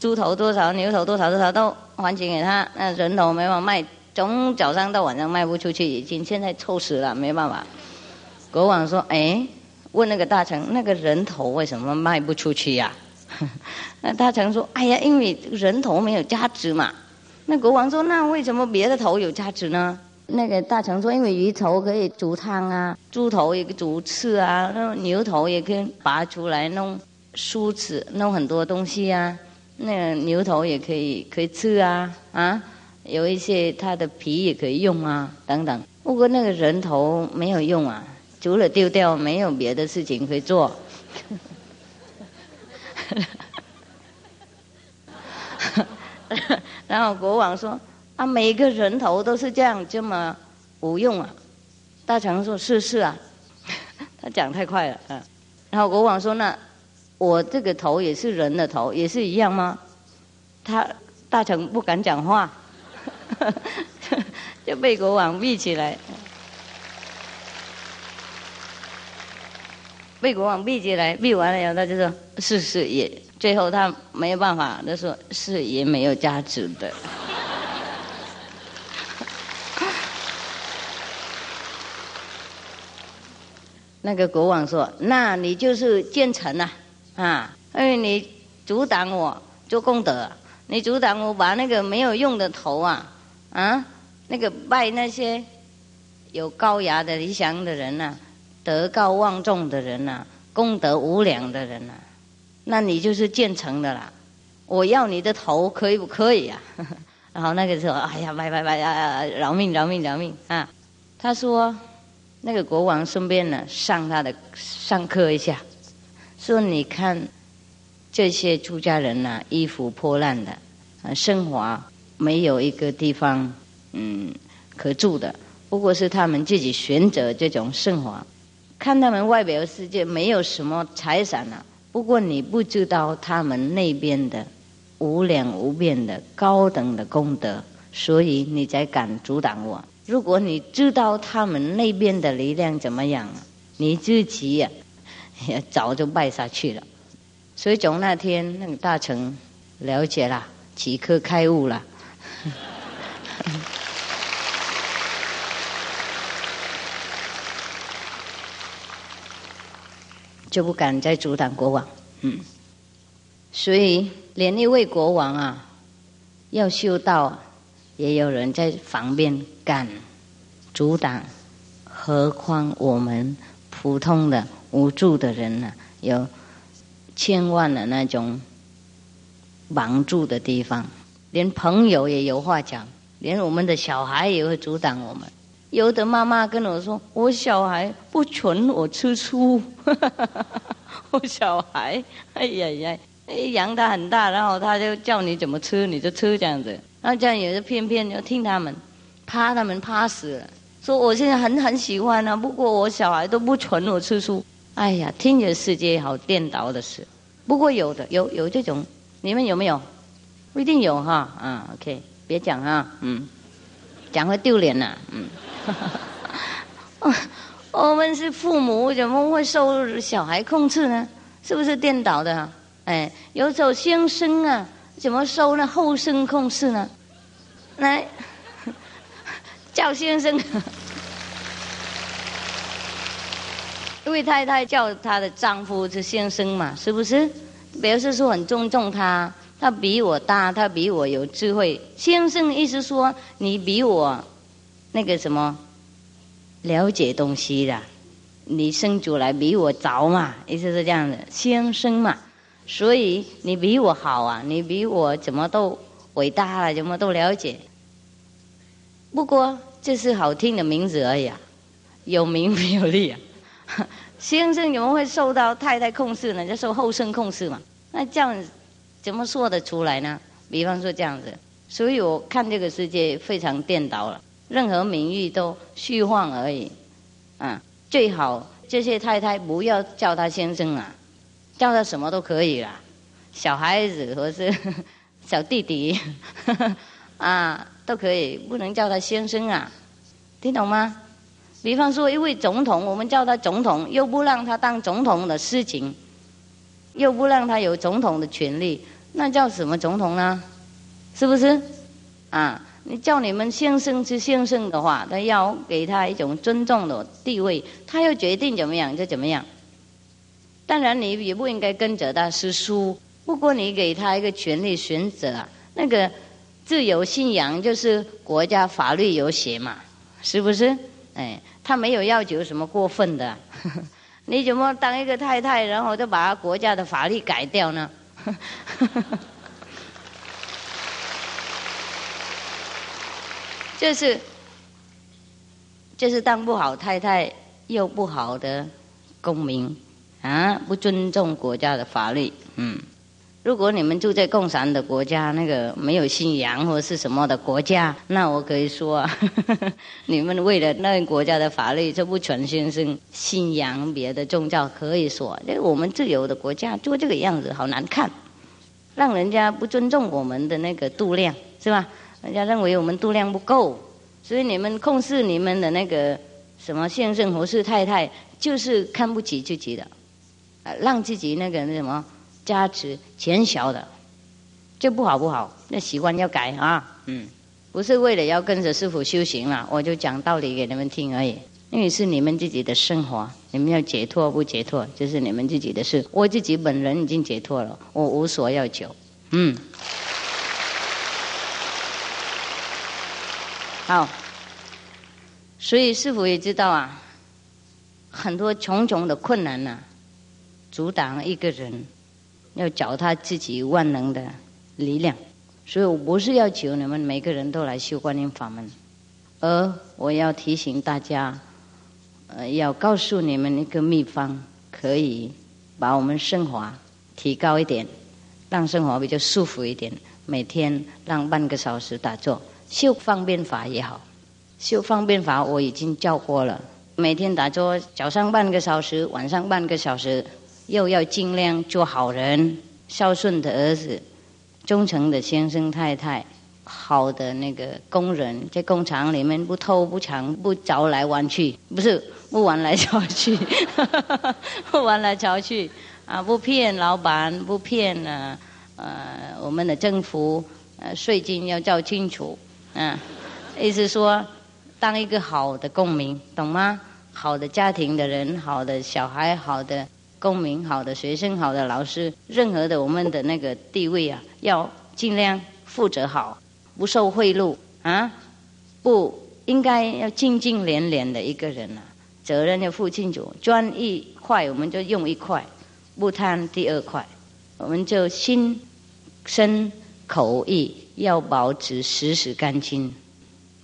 猪头多少，牛头多少多少都还钱给他，那人头没办法卖，从早上到晚上卖不出去，已经现在臭死了，没办法。国王说：“哎，问那个大臣，那个人头为什么卖不出去呀？” 那大臣说：“哎呀，因为人头没有价值嘛。”那国王说：“那为什么别的头有价值呢？”那个大臣说：“因为鱼头可以煮汤啊，猪头也可以煮刺啊，那牛头也可以拔出来弄梳子，弄很多东西啊。那个牛头也可以可以吃啊啊，有一些它的皮也可以用啊等等。不过那个人头没有用啊，除了丢掉，没有别的事情可以做。然后国王说：“啊，每个人头都是这样这么无用啊！”大臣说：“是是啊。”他讲太快了啊。然后国王说：“那我这个头也是人的头，也是一样吗？”他大臣不敢讲话，就被国王闭起来。被国王闭起来，闭完了以后，他就说：“是是也。”最后他没有办法，他说：“是也没有价值的。”那个国王说：“那你就是奸臣呐，啊，啊因为你阻挡我做功德，你阻挡我把那个没有用的头啊，啊，那个拜那些有高雅的理想的人呐。”德高望重的人呐，功德无量的人呐，那你就是建成的啦。我要你的头，可以不可以啊？然后那个时候，哎呀，拜拜拜呀，饶命饶命饶命啊！他说，那个国王顺便呢，上他的上课一下，说你看这些出家人呐，衣服破烂的，啊，生活没有一个地方嗯可住的，不过是他们自己选择这种生活。看他们外表世界没有什么财产啊，不过你不知道他们那边的无量无边的高等的功德，所以你才敢阻挡我。如果你知道他们那边的力量怎么样，你自己呀也早就败下去了。所以从那天那个大臣了解了，即刻开悟了。就不敢再阻挡国王，嗯，所以连一位国王啊，要修道，也有人在旁边敢阻挡，何况我们普通的无助的人呢？有千万的那种绑住的地方，连朋友也有话讲，连我们的小孩也会阻挡我们。有的妈妈跟我说：“我小孩不纯我吃醋。”我小孩，哎呀呀，养他很大，然后他就叫你怎么吃你就吃这样子。然后这样也是偏偏就听他们，怕他们怕死了。说我现在很很喜欢啊，不过我小孩都不纯我吃醋。哎呀，听着世界好颠倒的事。不过有的有有这种，你们有没有？不一定有哈啊。OK，别讲啊，嗯，讲会丢脸呐，嗯。我们是父母，怎么会受小孩控制呢？是不是颠倒的？哎，有时候先生啊，怎么受那后生控制呢？来，叫先生，因为太太叫她的丈夫是先生嘛，是不是？表示说很尊重他，他比我大，他比我有智慧。先生意思说，你比我。那个什么，了解东西的，你生出来比我早嘛，意思是这样的，先生嘛，所以你比我好啊，你比我怎么都伟大了，怎么都了解。不过这是好听的名字而已啊，有名没有利啊。先生怎么会受到太太控制呢？就受后生控制嘛。那这样怎么说得出来呢？比方说这样子，所以我看这个世界非常颠倒了。任何名誉都虚幻而已，啊，最好这些太太不要叫他先生啊，叫他什么都可以啦，小孩子或是 小弟弟，啊，都可以，不能叫他先生啊，听懂吗？比方说一位总统，我们叫他总统，又不让他当总统的事情，又不让他有总统的权利，那叫什么总统呢？是不是？啊？你叫你们先生是先生的话，他要给他一种尊重的地位，他要决定怎么样就怎么样。当然，你也不应该跟着他师叔。不过，你给他一个权利选择，那个自由信仰就是国家法律有写嘛，是不是？哎，他没有要求什么过分的。你怎么当一个太太然后就把国家的法律改掉呢？就是就是当不好太太又不好的公民啊不尊重国家的法律嗯。如果你们住在共产的国家，那个没有信仰或是什么的国家，那我可以说啊，你们为了那个国家的法律就不全先生信仰别的宗教，可以说，这我们自由的国家做这个样子好难看，让人家不尊重我们的那个度量，是吧？人家认为我们度量不够，所以你们控制你们的那个什么先生或是太太，就是看不起自己的，让自己那个那什么。价值减小的，这不好不好，那习惯要改啊。嗯，不是为了要跟着师傅修行了，我就讲道理给你们听而已。因为是你们自己的生活，你们要解脱不解脱，这是你们自己的事。我自己本人已经解脱了，我无所要求。嗯，好，所以师傅也知道啊，很多重重的困难呢，阻挡一个人。要脚踏自己万能的力量，所以我不是要求你们每个人都来修观音法门，而我要提醒大家，呃，要告诉你们一个秘方，可以把我们生活提高一点，让生活比较舒服一点。每天让半个小时打坐，修方便法也好，修方便法我已经教过了。每天打坐，早上半个小时，晚上半个小时。又要尽量做好人，孝顺的儿子，忠诚的先生太太，好的那个工人，在工厂里面不偷不抢不招来玩去，不是不玩来招去，不玩来招去 啊！不骗老板，不骗呃呃我们的政府，呃税金要交清楚，嗯，意思说当一个好的公民，懂吗？好的家庭的人，好的小孩，好的。公民好的学生好的老师，任何的我们的那个地位啊，要尽量负责好，不受贿赂啊，不应该要尽尽连连的一个人啊，责任要负清楚，专一块我们就用一块，不贪第二块，我们就心、身、口、意要保持时时干净，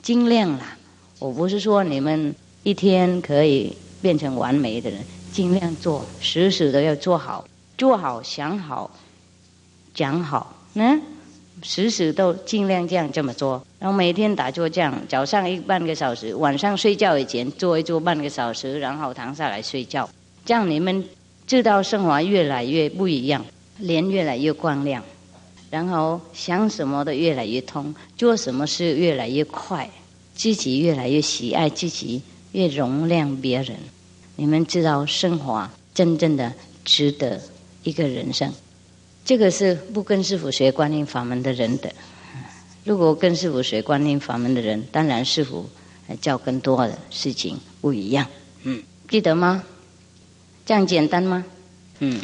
尽量啦。我不是说你们一天可以变成完美的人。尽量做，时时都要做好，做好想好，讲好，嗯，时时都尽量这样这么做。然后每天打坐这样，早上一半个小时，晚上睡觉以前做一做半个小时，然后躺下来睡觉。这样你们知道生活越来越不一样，脸越来越光亮，然后想什么的越来越通，做什么事越来越快，自己越来越喜爱自己，越容量别人。你们知道，升华真正的值得一个人生，这个是不跟师傅学观音法门的人的。如果跟师傅学观音法门的人，当然师傅教更多的事情不一样。嗯，记得吗？这样简单吗？嗯。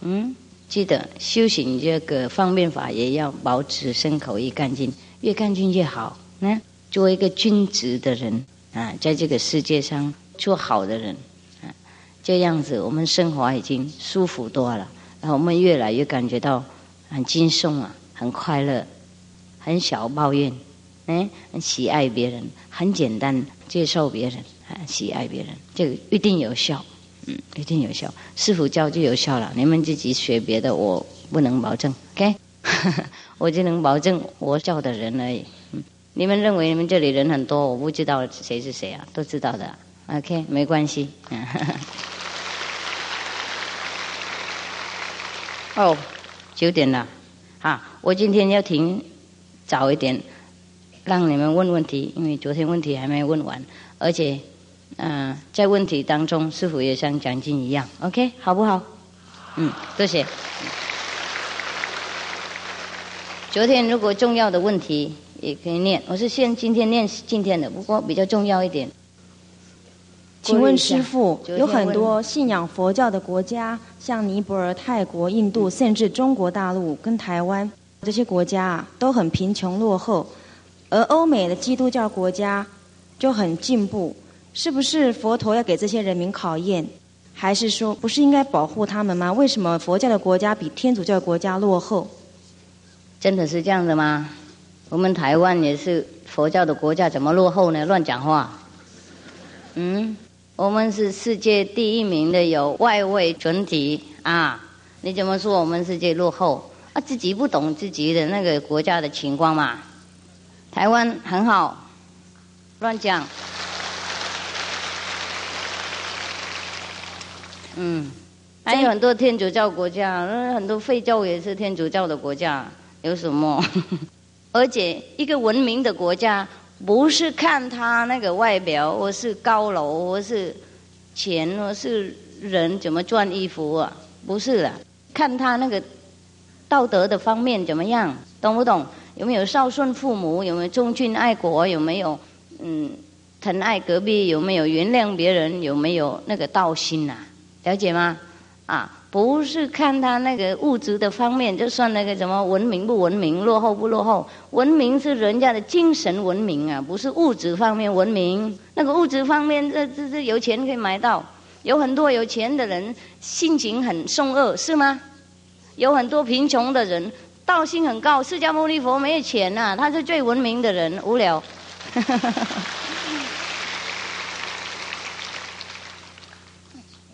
嗯，记得修行这个方便法，也要保持身口意干净，越干净越好。那做一个君子的人啊，在这个世界上做好的人啊，这样子我们生活已经舒服多了，然后我们越来越感觉到很轻松啊，很快乐，很少抱怨，哎，很喜爱别人，很简单接受别人，啊，喜爱别人，这个一定有效，嗯，一定有效。师傅教就有效了，你们自己学别的，我不能保证，OK，我只能保证我教的人而已。你们认为你们这里人很多，我不知道谁是谁啊，都知道的。OK，没关系。哦，九点了，啊，我今天要停早一点，让你们问问题，因为昨天问题还没问完，而且，嗯，在问题当中，师傅也像奖金一样？OK，好不好？嗯，多谢。昨天如果重要的问题。也可以念，我是现今天念今天的，不过比较重要一点。请问师傅，有很多信仰佛教的国家，像尼泊尔、泰国、印度，甚至中国大陆跟台湾这些国家啊，都很贫穷落后，而欧美的基督教国家就很进步，是不是佛陀要给这些人民考验，还是说不是应该保护他们吗？为什么佛教的国家比天主教国家落后？真的是这样的吗？我们台湾也是佛教的国家，怎么落后呢？乱讲话。嗯，我们是世界第一名的，有外围群体啊。你怎么说我们世界落后？啊，自己不懂自己的那个国家的情况嘛？台湾很好，乱讲。嗯，还有很多天主教国家，很多非洲也是天主教的国家，有什么？而且一个文明的国家，不是看他那个外表，或是高楼，或是钱，或是人怎么赚衣服啊？不是的，看他那个道德的方面怎么样，懂不懂？有没有孝顺父母？有没有忠君爱国？有没有嗯疼爱隔壁？有没有原谅别人？有没有那个道心呐？了解吗？啊，不是看他那个物质的方面，就算那个什么文明不文明、落后不落后。文明是人家的精神文明啊，不是物质方面文明。那个物质方面，这这这有钱可以买到，有很多有钱的人性情很凶恶，是吗？有很多贫穷的人道心很高。释迦牟尼佛没有钱呐，他是最文明的人，无聊。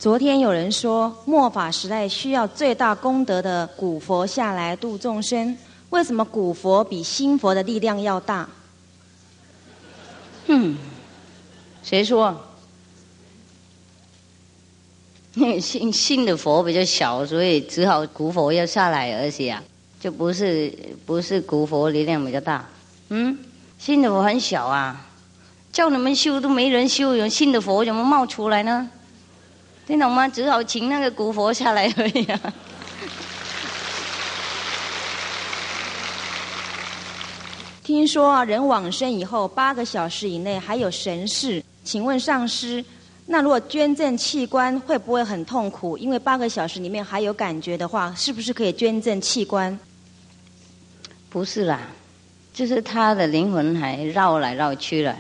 昨天有人说末法时代需要最大功德的古佛下来度众生，为什么古佛比新佛的力量要大？嗯，谁说？信信的佛比较小，所以只好古佛要下来而已啊，就不是不是古佛力量比较大。嗯，信的佛很小啊，叫你们修都没人修，有信的佛怎么冒出来呢？听懂吗？只好请那个古佛下来而已啊。听说啊，人往生以后八个小时以内还有神事，请问上师，那如果捐赠器官会不会很痛苦？因为八个小时里面还有感觉的话，是不是可以捐赠器官？不是啦，就是他的灵魂还绕来绕去了，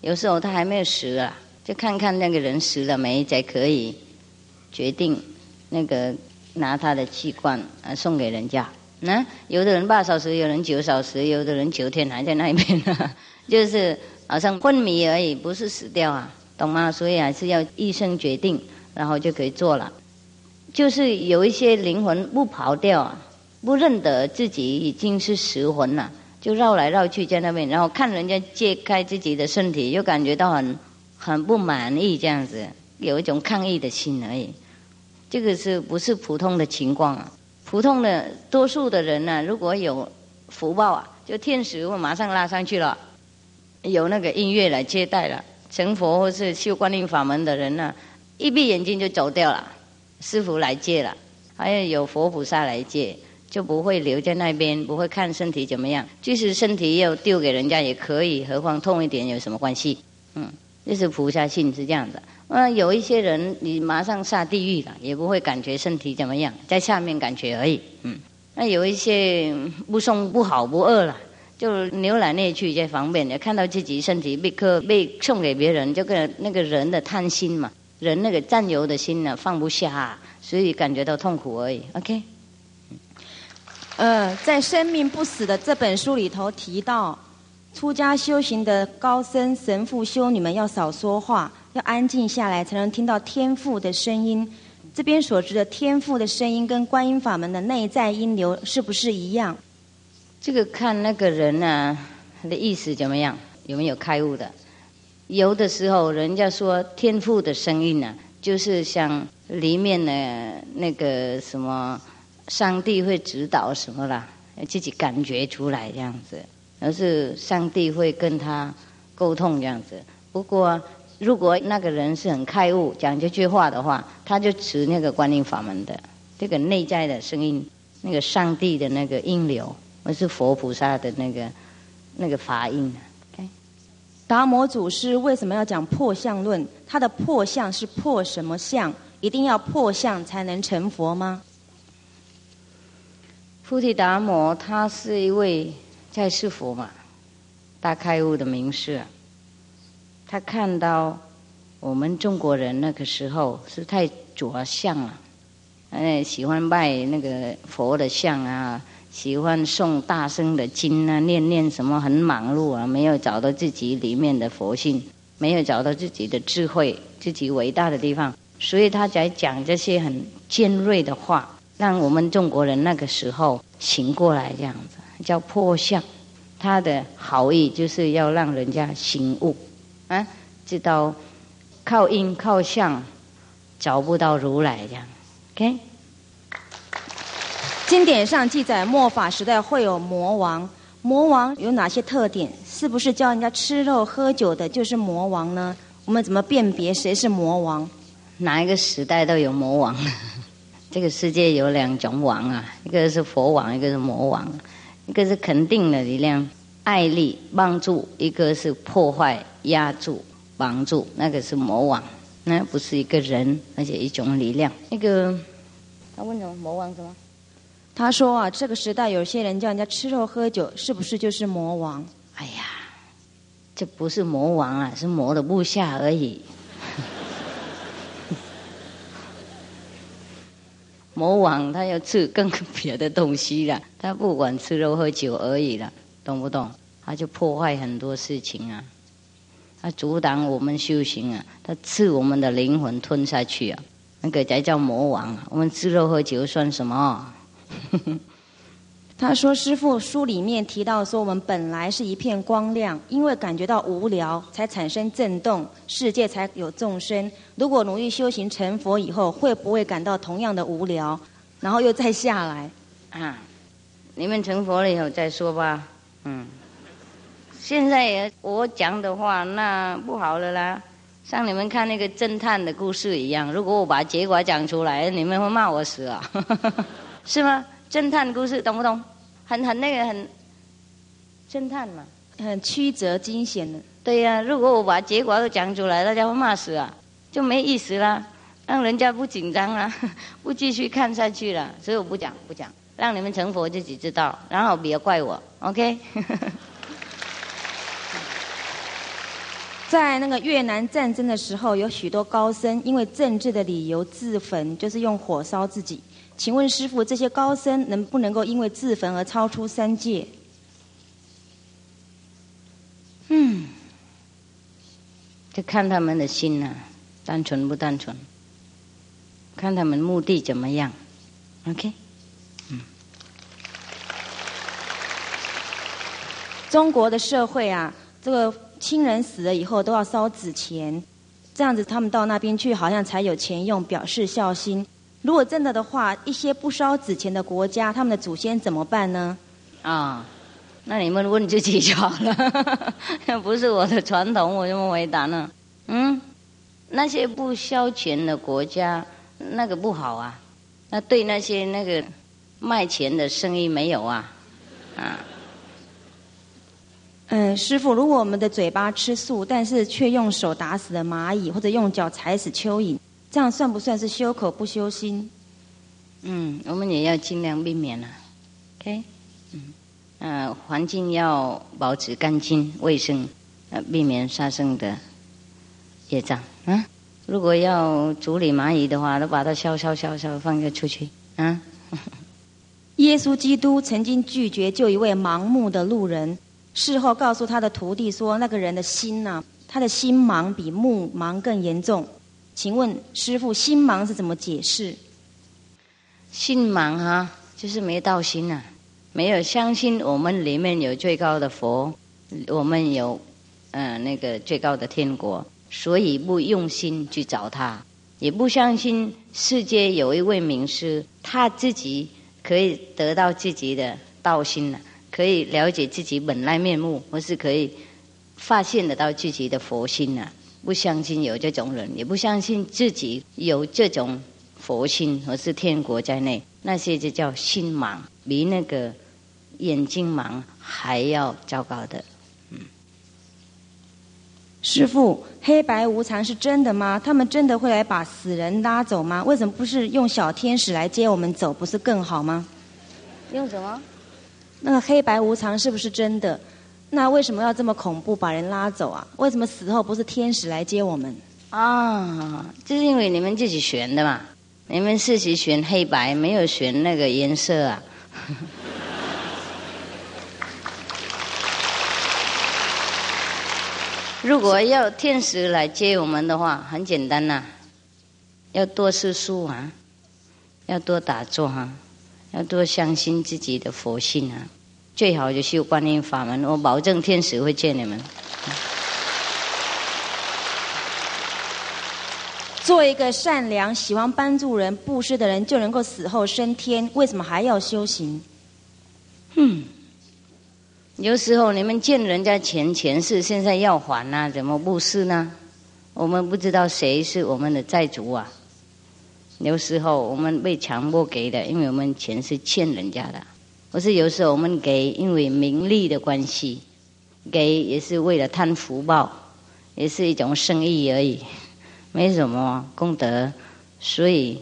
有时候他还没有死啊。就看看那个人死了没，才可以决定那个拿他的器官啊送给人家。那有的人八小时，有人九小时，有的人九天还在那边，就是好像昏迷而已，不是死掉啊，懂吗？所以还是要医生决定，然后就可以做了。就是有一些灵魂不跑掉啊，不认得自己已经是死魂了，就绕来绕去在那边，然后看人家揭开自己的身体，又感觉到很。很不满意这样子，有一种抗议的心而已。这个是不是普通的情况啊？普通的多数的人呢，如果有福报啊，就天使会马上拉上去了，有那个音乐来接待了。成佛或是修观音法门的人呢，一闭眼睛就走掉了，师傅来接了，还有有佛菩萨来接，就不会留在那边，不会看身体怎么样。即使身体要丢给人家也可以，何况痛一点有什么关系？嗯。就是菩萨性是这样的，嗯，有一些人你马上下地狱了，也不会感觉身体怎么样，在下面感觉而已，嗯。那有一些不送不好不饿了，就牛来内去在方便，看到自己身体被克被送给别人，就跟那个人的贪心嘛，人那个占有的心呢放不下，所以感觉到痛苦而已。OK。呃，在《生命不死的》这本书里头提到。出家修行的高僧、神父、修女们要少说话，要安静下来，才能听到天父的声音。这边所指的天父的声音，跟观音法门的内在音流是不是一样？这个看那个人呢，他的意思怎么样？有没有开悟的？有的时候，人家说天父的声音呢，就是像里面的那个什么，上帝会指导什么啦，自己感觉出来这样子。而是上帝会跟他沟通这样子。不过，如果那个人是很开悟，讲这句话的话，他就持那个观音法门的这个内在的声音，那个上帝的那个音流，而是佛菩萨的那个那个法音。达摩祖师为什么要讲破相论？他的破相是破什么相？一定要破相才能成佛吗？菩提达摩他是一位。在世佛嘛，大开悟的名士，他看到我们中国人那个时候是太着相了，哎，喜欢拜那个佛的像啊，喜欢诵大声的经啊，念念什么很忙碌啊，没有找到自己里面的佛性，没有找到自己的智慧，自己伟大的地方，所以他才讲这些很尖锐的话，让我们中国人那个时候醒过来，这样子。叫破相。他的好意就是要让人家醒悟，啊，知道靠因靠相找不到如来这样，OK。经典上记载末法时代会有魔王，魔王有哪些特点？是不是叫人家吃肉喝酒的就是魔王呢？我们怎么辨别谁是魔王？哪一个时代都有魔王，这个世界有两种王啊，一个是佛王，一个是魔王。一个是肯定的力量，爱力帮助；一个是破坏、压住、帮助，那个是魔王，那不是一个人，而且一种力量。那个他问什么？魔王什么？他说啊，这个时代有些人叫人家吃肉喝酒，是不是就是魔王？哎呀，这不是魔王啊，是魔的部下而已。魔王他要吃更别的东西了，他不管吃肉喝酒而已了，懂不懂？他就破坏很多事情啊，他阻挡我们修行啊，他吃我们的灵魂吞下去啊，那个才叫魔王啊！我们吃肉喝酒算什么？他说：“师傅，书里面提到说，我们本来是一片光亮，因为感觉到无聊，才产生震动，世界才有众生。如果努力修行成佛以后，会不会感到同样的无聊，然后又再下来？啊，你们成佛了以后再说吧。嗯，现在也我讲的话，那不好了啦，像你们看那个侦探的故事一样，如果我把结果讲出来，你们会骂我死啊，是吗？侦探故事懂不懂？”很很那个很侦探嘛，很曲折惊险的。对呀，如果我把结果都讲出来，大家会骂死啊，就没意思啦，让人家不紧张啊，不继续看下去了。所以我不讲不讲，让你们成佛自己知道，然后别怪我，OK？在那个越南战争的时候，有许多高僧因为政治的理由自焚，就是用火烧自己。请问师傅，这些高僧能不能够因为自焚而超出三界？嗯，就看他们的心呐，单纯不单纯，看他们目的怎么样。OK，嗯，中国的社会啊，这个亲人死了以后都要烧纸钱，这样子他们到那边去，好像才有钱用，表示孝心。如果真的的话，一些不烧纸钱的国家，他们的祖先怎么办呢？啊，那你们问自己就好了，要 不是我的传统，我怎么回答呢？嗯，那些不烧钱的国家，那个不好啊。那对那些那个卖钱的生意没有啊？啊。嗯，师傅，如果我们的嘴巴吃素，但是却用手打死了蚂蚁，或者用脚踩死蚯蚓。这样算不算是修口不修心？嗯，我们也要尽量避免了。OK，嗯，呃，环境要保持干净卫生，呃，避免杀生的业障。啊，如果要处理蚂蚁的话，都把它消消消消放出去。啊，耶稣基督曾经拒绝救一位盲目的路人，事后告诉他的徒弟说：“那个人的心呐，他的心盲比目盲更严重。”请问师傅，心盲是怎么解释？心盲哈，就是没道心呐，没有相信我们里面有最高的佛，我们有嗯那个最高的天国，所以不用心去找他，也不相信世界有一位名师，他自己可以得到自己的道心了，可以了解自己本来面目，或是可以发现得到自己的佛心呢？不相信有这种人，也不相信自己有这种佛心或是天国在内，那些就叫心盲，比那个眼睛盲还要糟糕的。嗯，师傅，黑白无常是真的吗？他们真的会来把死人拉走吗？为什么不是用小天使来接我们走，不是更好吗？用什么？那个黑白无常是不是真的？那为什么要这么恐怖把人拉走啊？为什么死后不是天使来接我们？啊就是因为你们自己选的嘛。你们自己选黑白没有选那个颜色啊。如果要天使来接我们的话很简单呐。要多吃素啊要多打坐哈要多相信自己的佛性啊。最好就修观音法门，我保证天使会见你们。做一个善良、喜欢帮助人、布施的人，就能够死后升天。为什么还要修行？哼，有时候你们欠人家钱，前世现在要还呐，怎么布施呢？我们不知道谁是我们的债主啊。有时候我们被强迫给的，因为我们钱是欠人家的。不是有时候我们给，因为名利的关系，给也是为了贪福报，也是一种生意而已。没什么功德，所以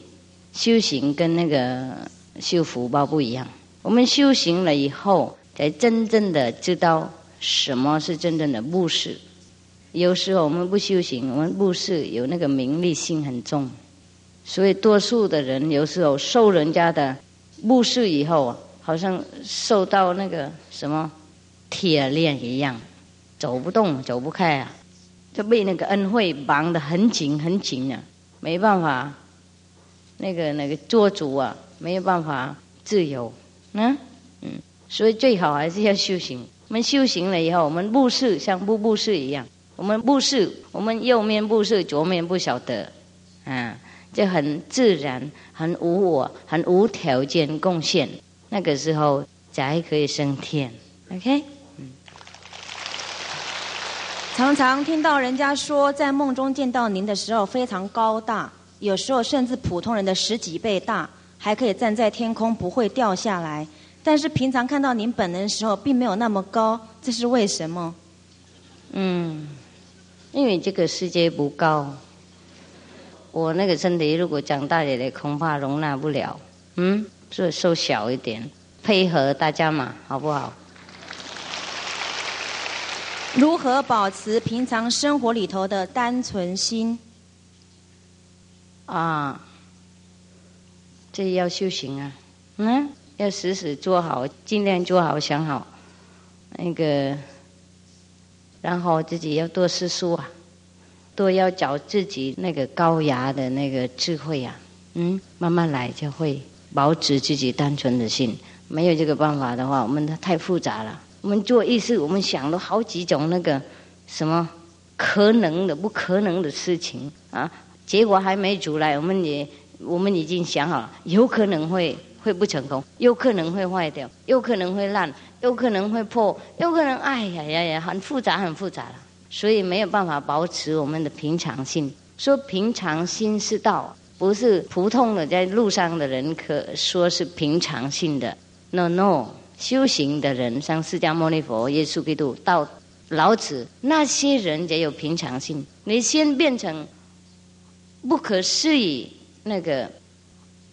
修行跟那个修福报不一样。我们修行了以后，才真正的知道什么是真正的布施。有时候我们不修行，我们布施有那个名利心很重，所以多数的人有时候受人家的布施以后，好像受到那个什么铁链一样，走不动，走不开啊。就被那个恩惠绑得很紧很紧啊，没办法，那个那个做主啊，没有办法自由，嗯嗯，所以最好还是要修行。我们修行了以后，我们布施像布布施一样，我们布施，我们右面布施，左面不晓得，啊，就很自然，很无我，很无条件贡献，那个时候才可以升天。OK。常常听到人家说，在梦中见到您的时候非常高大，有时候甚至普通人的十几倍大，还可以站在天空不会掉下来。但是平常看到您本人的时候，并没有那么高，这是为什么？嗯，因为这个世界不高，我那个身体如果长大点的，恐怕容纳不了。嗯，所以瘦小一点，配合大家嘛，好不好？如何保持平常生活里头的单纯心？啊，这要修行啊，嗯，要时时做好，尽量做好，想好，那个，然后自己要多思书啊，多要找自己那个高雅的那个智慧啊，嗯，慢慢来就会保持自己单纯的心。没有这个办法的话，我们太复杂了。我们做意识，我们想了好几种那个什么可能的、不可能的事情啊，结果还没出来，我们也我们已经想好了，有可能会会不成功，有可能会坏掉，有可能会烂，有可能会破，有可能哎呀呀呀，很复杂，很复杂了，所以没有办法保持我们的平常心。说平常心是道，不是普通的在路上的人可说是平常性的。No No。修行的人，像释迦牟尼佛、耶稣基督、到老子，那些人也有平常心。你先变成不可思议那个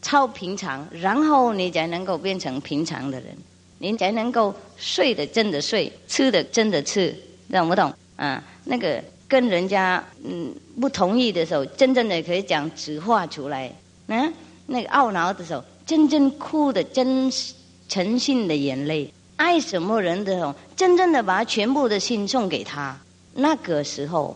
超平常，然后你才能够变成平常的人，你才能够睡的真的睡，吃的真的吃，懂不懂？啊，那个跟人家嗯不同意的时候，真正的可以讲直话出来。嗯，那个懊恼的时候，真正哭的真。诚信的眼泪，爱什么人的时候，真正的把全部的心送给他，那个时候，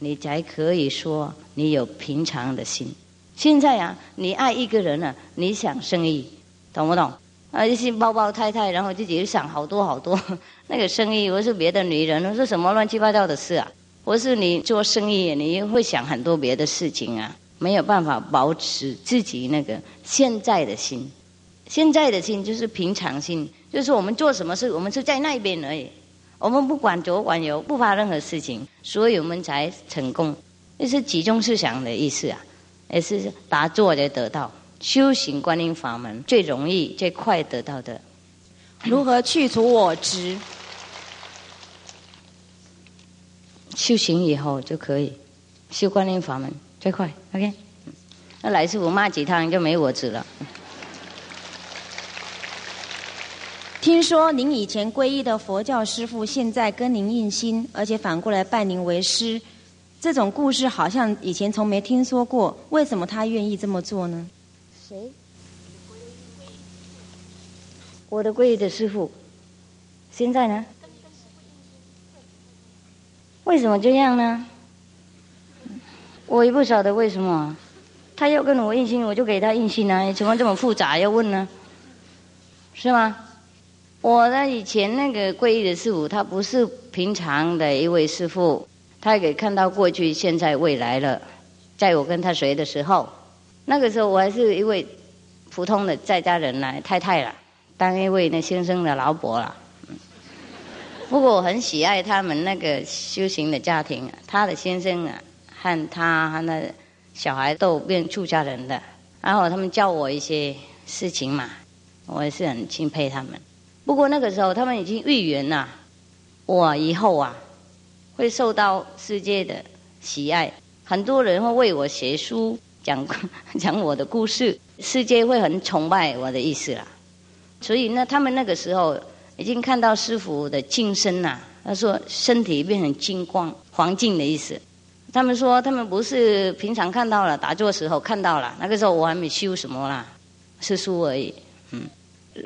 你才可以说你有平常的心。现在啊，你爱一个人啊，你想生意，懂不懂？啊，一些包包太太，然后自己想好多好多，那个生意，我是别的女人，那是什么乱七八糟的事啊？或是你做生意，你会想很多别的事情啊，没有办法保持自己那个现在的心。现在的心就是平常心，就是我们做什么事，我们是在那边而已，我们不管左管右，不怕任何事情，所以我们才成功。这是集中思想的意思啊，也是打坐才得到修行观音法门最容易最快得到的。如何去除我执？修行以后就可以修观音法门最快。OK，那来师傅骂几趟就没我执了。听说您以前皈依的佛教师傅，现在跟您印心，而且反过来拜您为师，这种故事好像以前从没听说过。为什么他愿意这么做呢？谁？我的皈依的师傅，现在呢？为什么这样呢？我也不晓得为什么。他要跟我印心，我就给他印心啊！怎么这么复杂要问呢？是吗？我的以前那个皈依的师傅，他不是平常的一位师傅，他可以看到过去、现在、未来了。在我跟他学的时候，那个时候我还是一位普通的在家人呢，太太了，当一位那先生的老婆了。不过我很喜爱他们那个修行的家庭，他的先生啊，和他和那。小孩都变出家人的，然后他们教我一些事情嘛，我也是很钦佩他们。不过那个时候他们已经预言了，我以后啊会受到世界的喜爱，很多人会为我写书讲 讲我的故事，世界会很崇拜我的意思啦。所以呢，他们那个时候已经看到师傅的净身呐，他说身体变成金光、黄金的意思。他们说，他们不是平常看到了打坐时候看到了，那个时候我还没修什么啦，是书而已，嗯。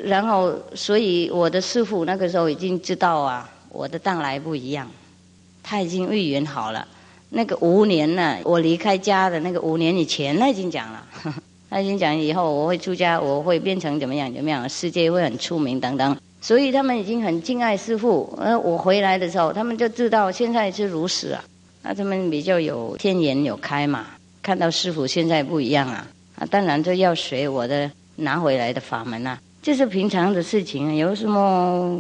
然后，所以我的师傅那个时候已经知道啊，我的当来不一样，他已经预言好了。那个五年呢，我离开家的那个五年以前，他已经讲了，他已经讲以后我会出家，我会变成怎么样怎么样，世界会很出名等等。所以他们已经很敬爱师傅，而我回来的时候，他们就知道现在是如此啊。那他们比较有天眼有开嘛，看到师傅现在不一样啊，啊，当然就要学我的拿回来的法门啊，这是平常的事情，有什么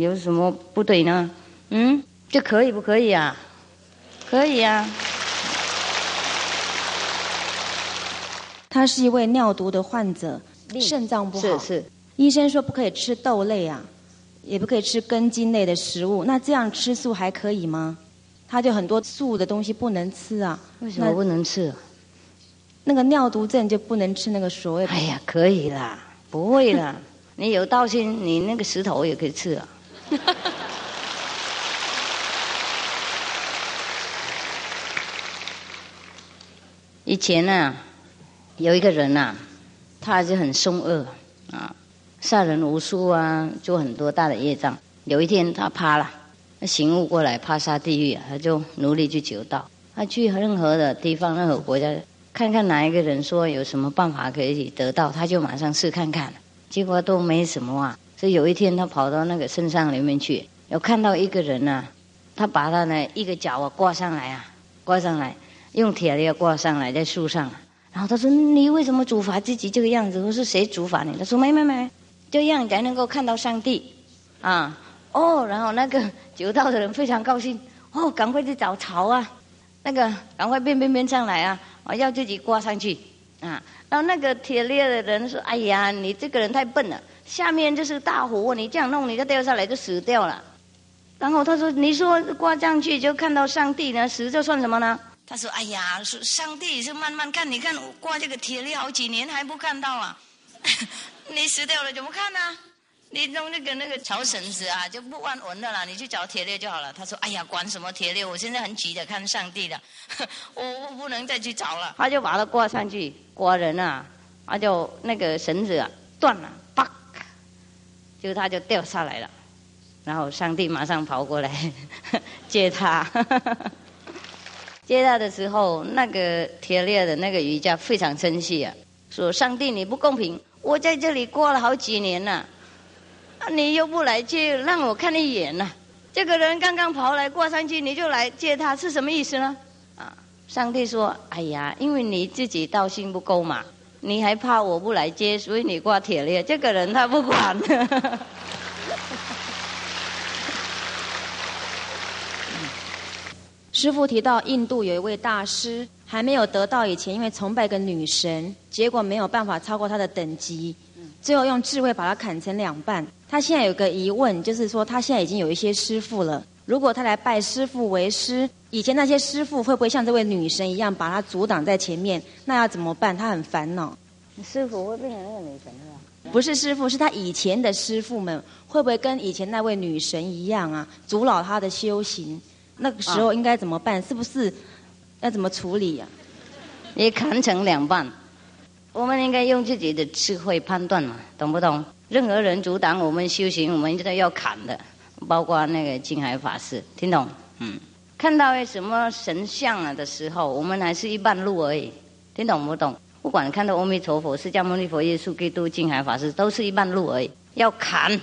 有什么不对呢？嗯，这可以不可以啊？可以啊。他是一位尿毒的患者，肾脏不好，是是。医生说不可以吃豆类啊，也不可以吃根茎类的食物，那这样吃素还可以吗？他就很多素的东西不能吃啊？为什么不能吃？那个尿毒症就不能吃那个所谓。哎呀，可以啦，不会啦。你有道心，你那个石头也可以吃啊。以前呢，有一个人呐，他就很凶恶啊，杀人无数啊，做很多大的业障。有一天他怕了。醒悟过来，怕杀地狱啊！他就努力去求道。他去任何的地方、任何国家，看看哪一个人说有什么办法可以得到，他就马上试看看。结果都没什么啊。所以有一天，他跑到那个山上里面去，有看到一个人呐，他把他呢一个脚啊挂上来啊，挂上来，用铁链挂上来在树上。然后他说：“你为什么主罚自己这个样子？我说谁主罚你？”他说：“没没没，这样才能够看到上帝啊。”哦，然后那个求道的人非常高兴，哦，赶快去找巢啊，那个赶快变变变上来啊，我要自己挂上去啊。然后那个铁链的人说：“哎呀，你这个人太笨了，下面就是大火，你这样弄，你就掉下来就死掉了。”然后他说：“你说挂上去就看到上帝呢，死就算什么呢？”他说：“哎呀，上帝是慢慢看，你看我挂这个铁链好几年还不看到啊，你死掉了怎么看呢？”你弄那个那个草绳子啊，就不安稳的啦。你去找铁链就好了。他说：“哎呀，管什么铁链？我现在很急的看上帝的，我 我不能再去找了。”他就把它挂上去，挂人啊，他就那个绳子啊断了，啪，就他就掉下来了。然后上帝马上跑过来 接他，接他的时候，那个铁链的那个瑜伽非常生气啊，说：“上帝你不公平，我在这里挂了好几年了。”你又不来接，让我看一眼呐！这个人刚刚跑来挂上去，你就来接他，是什么意思呢？啊！上帝说：“哎呀，因为你自己道心不够嘛，你还怕我不来接，所以你挂铁链。这个人他不管。师父提到印度有一位大师，还没有得到以前，因为崇拜个女神，结果没有办法超过她的等级，最后用智慧把她砍成两半。他现在有个疑问，就是说他现在已经有一些师傅了。如果他来拜师傅为师，以前那些师傅会不会像这位女神一样把他阻挡在前面？那要怎么办？他很烦恼。师傅会变成那个女神是吧？不是师傅，是他以前的师傅们会不会跟以前那位女神一样啊？阻挠他的修行？那个时候应该怎么办？是不是要怎么处理呀？也砍成两半。我们应该用自己的智慧判断嘛，懂不懂？任何人阻挡我们修行，我们都要砍的，包括那个净海法师，听懂？嗯，看到什么神像啊的时候，我们还是一半路而已，听懂不懂？不管看到阿弥陀佛、释迦牟尼佛、耶稣基督、净海法师，都是一半路而已。要砍，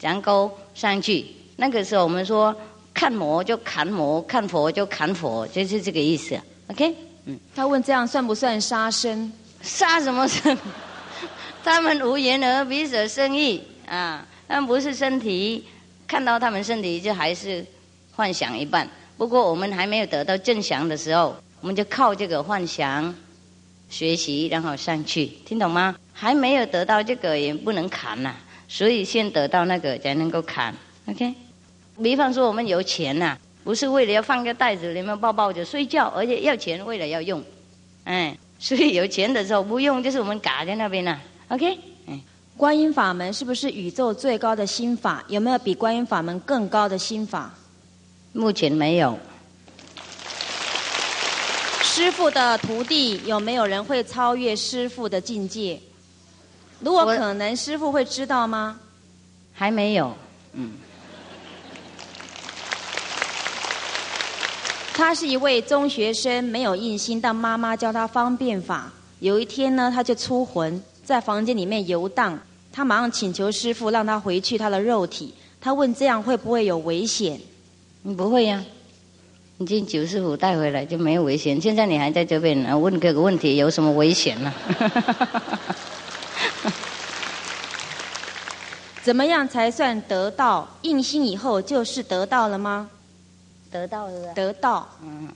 然后上去。那个时候我们说，看魔就砍魔，看佛就砍佛，就是这个意思。OK，嗯。他问这样算不算杀生？杀什么生？他们无言而彼所生意啊，他们不是身体。看到他们身体就还是幻想一半，不过我们还没有得到正想的时候，我们就靠这个幻想学习，然后上去，听懂吗？还没有得到这个也不能砍呐，所以先得到那个才能够砍。OK，比方说我们有钱呐，不是为了要放个袋子里面抱抱着睡觉，而且要钱为了要用，哎，所以有钱的时候不用，就是我们嘎在那边呐。OK。观音法门是不是宇宙最高的心法？有没有比观音法门更高的心法？目前没有。师傅的徒弟有没有人会超越师傅的境界？如果可能，师傅会知道吗？还没有。嗯。他是一位中学生，没有印心，但妈妈教他方便法。有一天呢，他就出魂。在房间里面游荡，他马上请求师傅让他回去他的肉体。他问这样会不会有危险？你不会呀，你经九师傅带回来就没有危险。现在你还在这边呢，问这个问题有什么危险呢？怎么样才算得到？印心以后就是得到了吗？得到是不是？得到，嗯，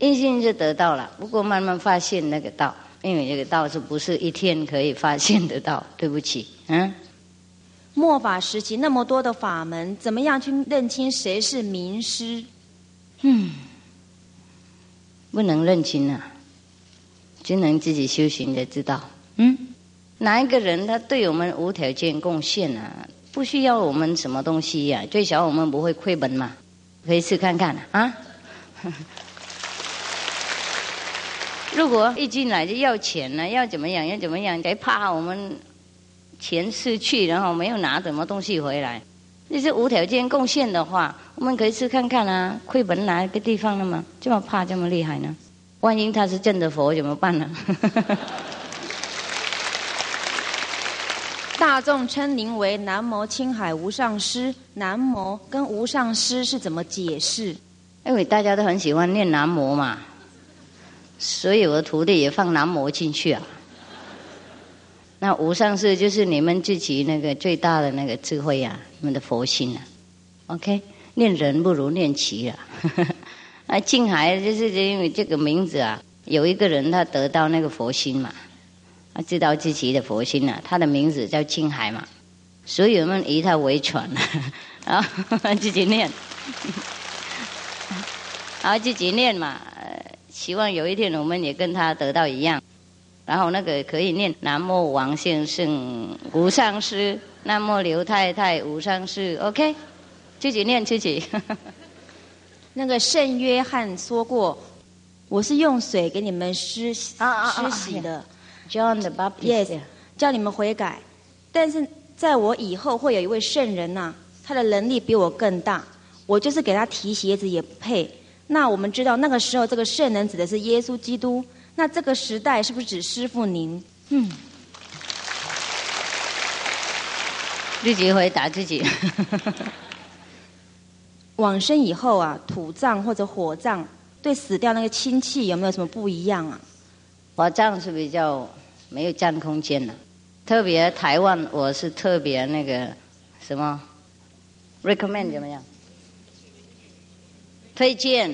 印心就得到了。不过慢慢发现那个道。因为这个道是不是一天可以发现得到？对不起，嗯。末法时期那么多的法门，怎么样去认清谁是名师？嗯，不能认清啊，只能自己修行才知道。嗯，哪一个人他对我们无条件贡献啊？不需要我们什么东西呀？最少我们不会亏本嘛，可以试看看啊。如果一进来就要钱呢，要怎么样？要怎么样？还怕我们钱失去，然后没有拿什么东西回来？那是无条件贡献的话，我们可以去看看啊，亏本哪一个地方了吗？这么怕这么厉害呢？万一他是真的佛怎么办呢？大众称您为南无青海无上师，南无跟无上师是怎么解释？因为大家都很喜欢念南无嘛。所以我的徒弟也放南无进去啊。那无上士就是你们自己那个最大的那个智慧啊，你们的佛心啊。OK，念人不如念其啊。啊，静海就是因为这个名字啊，有一个人他得到那个佛心嘛，他知道自己的佛心啊，他的名字叫青海嘛，所以我们以他为传啊，自己念，然 后自己念嘛。希望有一天我们也跟他得到一样，然后那个可以念南无王先生无上师，南无刘太太无上师，OK，自己念自己。那个圣约翰说过，我是用水给你们施施洗的，John the Baptist，叫你们悔改。但是在我以后会有一位圣人呐，他的能力比我更大，我就是给他提鞋子也不配。那我们知道，那个时候这个圣人指的是耶稣基督。那这个时代是不是指师傅您？嗯，自己回答自己。往生以后啊，土葬或者火葬，对死掉那个亲戚有没有什么不一样啊？华藏是比较没有占空间的，特别台湾，我是特别那个什么，recommend 怎么样？推荐，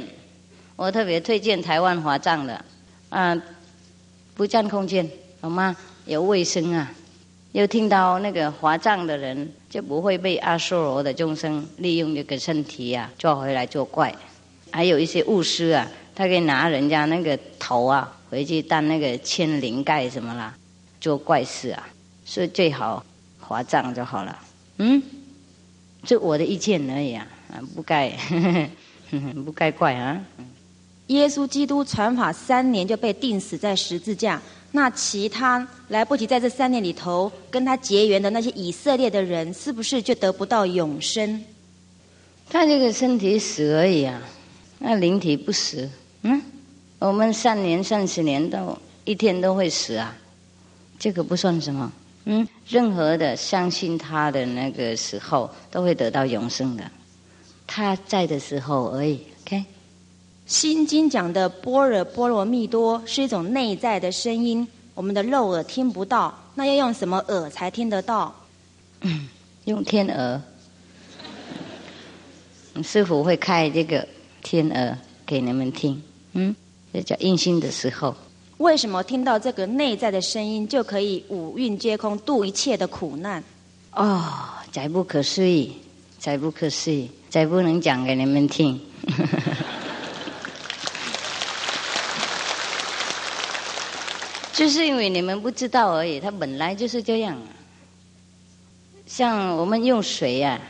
我特别推荐台湾华藏的，啊，不占空间，好吗？有卫生啊，又听到那个华藏的人就不会被阿修罗的众生利用这个身体啊抓回来作怪，还有一些巫师啊，他可以拿人家那个头啊回去当那个千灵盖什么啦，做怪事啊，所以最好划账就好了。嗯，这我的意见而已啊，啊，不该。不该怪啊！耶稣基督传法三年就被钉死在十字架，那其他来不及在这三年里头跟他结缘的那些以色列的人，是不是就得不到永生？他这个身体死而已啊，那灵体不死，嗯，我们三年、三十年都一天都会死啊，这个不算什么。嗯，任何的相信他的那个时候，都会得到永生的。他在的时候而已。OK，《心经》讲的般若波罗蜜多是一种内在的声音，我们的肉耳听不到，那要用什么耳才听得到？用天耳。师傅会开这个天耳给你们听。嗯，这叫印心的时候。为什么听到这个内在的声音就可以五蕴皆空，度一切的苦难？哦，才不可思议，才不可思议，才不能讲给你们听。就是因为你们不知道而已，它本来就是这样。像我们用水啊，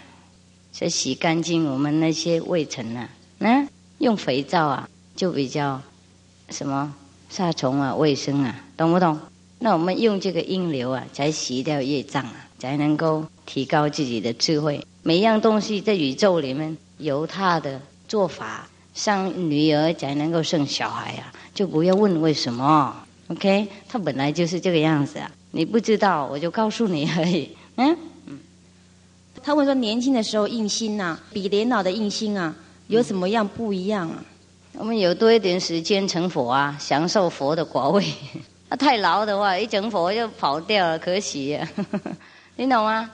才洗干净我们那些灰尘啊，嗯，用肥皂啊，就比较什么？杀虫啊，卫生啊，懂不懂？那我们用这个阴流啊，才洗掉业障啊，才能够提高自己的智慧。每一样东西在宇宙里面有它的做法，生女儿才能够生小孩啊，就不要问为什么。OK，它本来就是这个样子啊，你不知道我就告诉你而已。嗯。他问说，年轻的时候印心呐，比年老的印心啊，有什么样不一样啊？我们有多一点时间成佛啊，享受佛的果位。那 太老的话，一成佛就跑掉了，可惜。你懂吗？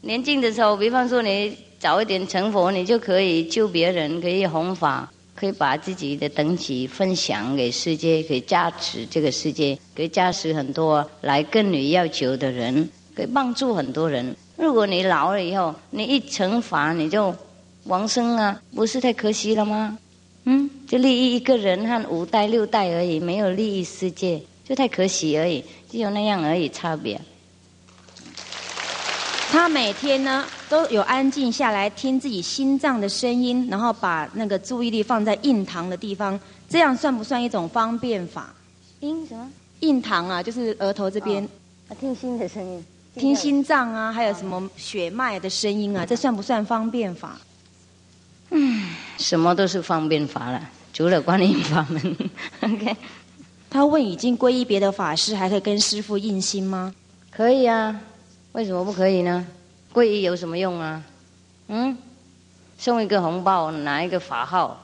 年轻的时候，比方说你早一点成佛，你就可以救别人，可以弘法，可以把自己的等级分享给世界，可以加持这个世界，可以加持很多来跟你要求的人，可以帮助很多人。如果你老了以后，你一成法你就亡生啊，不是太可惜了吗？嗯，就利益一个人和五代六代而已，没有利益世界，就太可惜而已，只有那样而已差别。他每天呢都有安静下来听自己心脏的声音，然后把那个注意力放在印堂的地方，这样算不算一种方便法？印什么？印堂啊，就是额头这边。啊，听心的声音。听心脏啊，还有什么血脉的声音啊？这算不算方便法？嗯，什么都是方便法了，除了观音法门。OK，他问：已经皈依别的法师，还可以跟师傅印心吗？可以啊，为什么不可以呢？皈依有什么用啊？嗯，送一个红包，拿一个法号，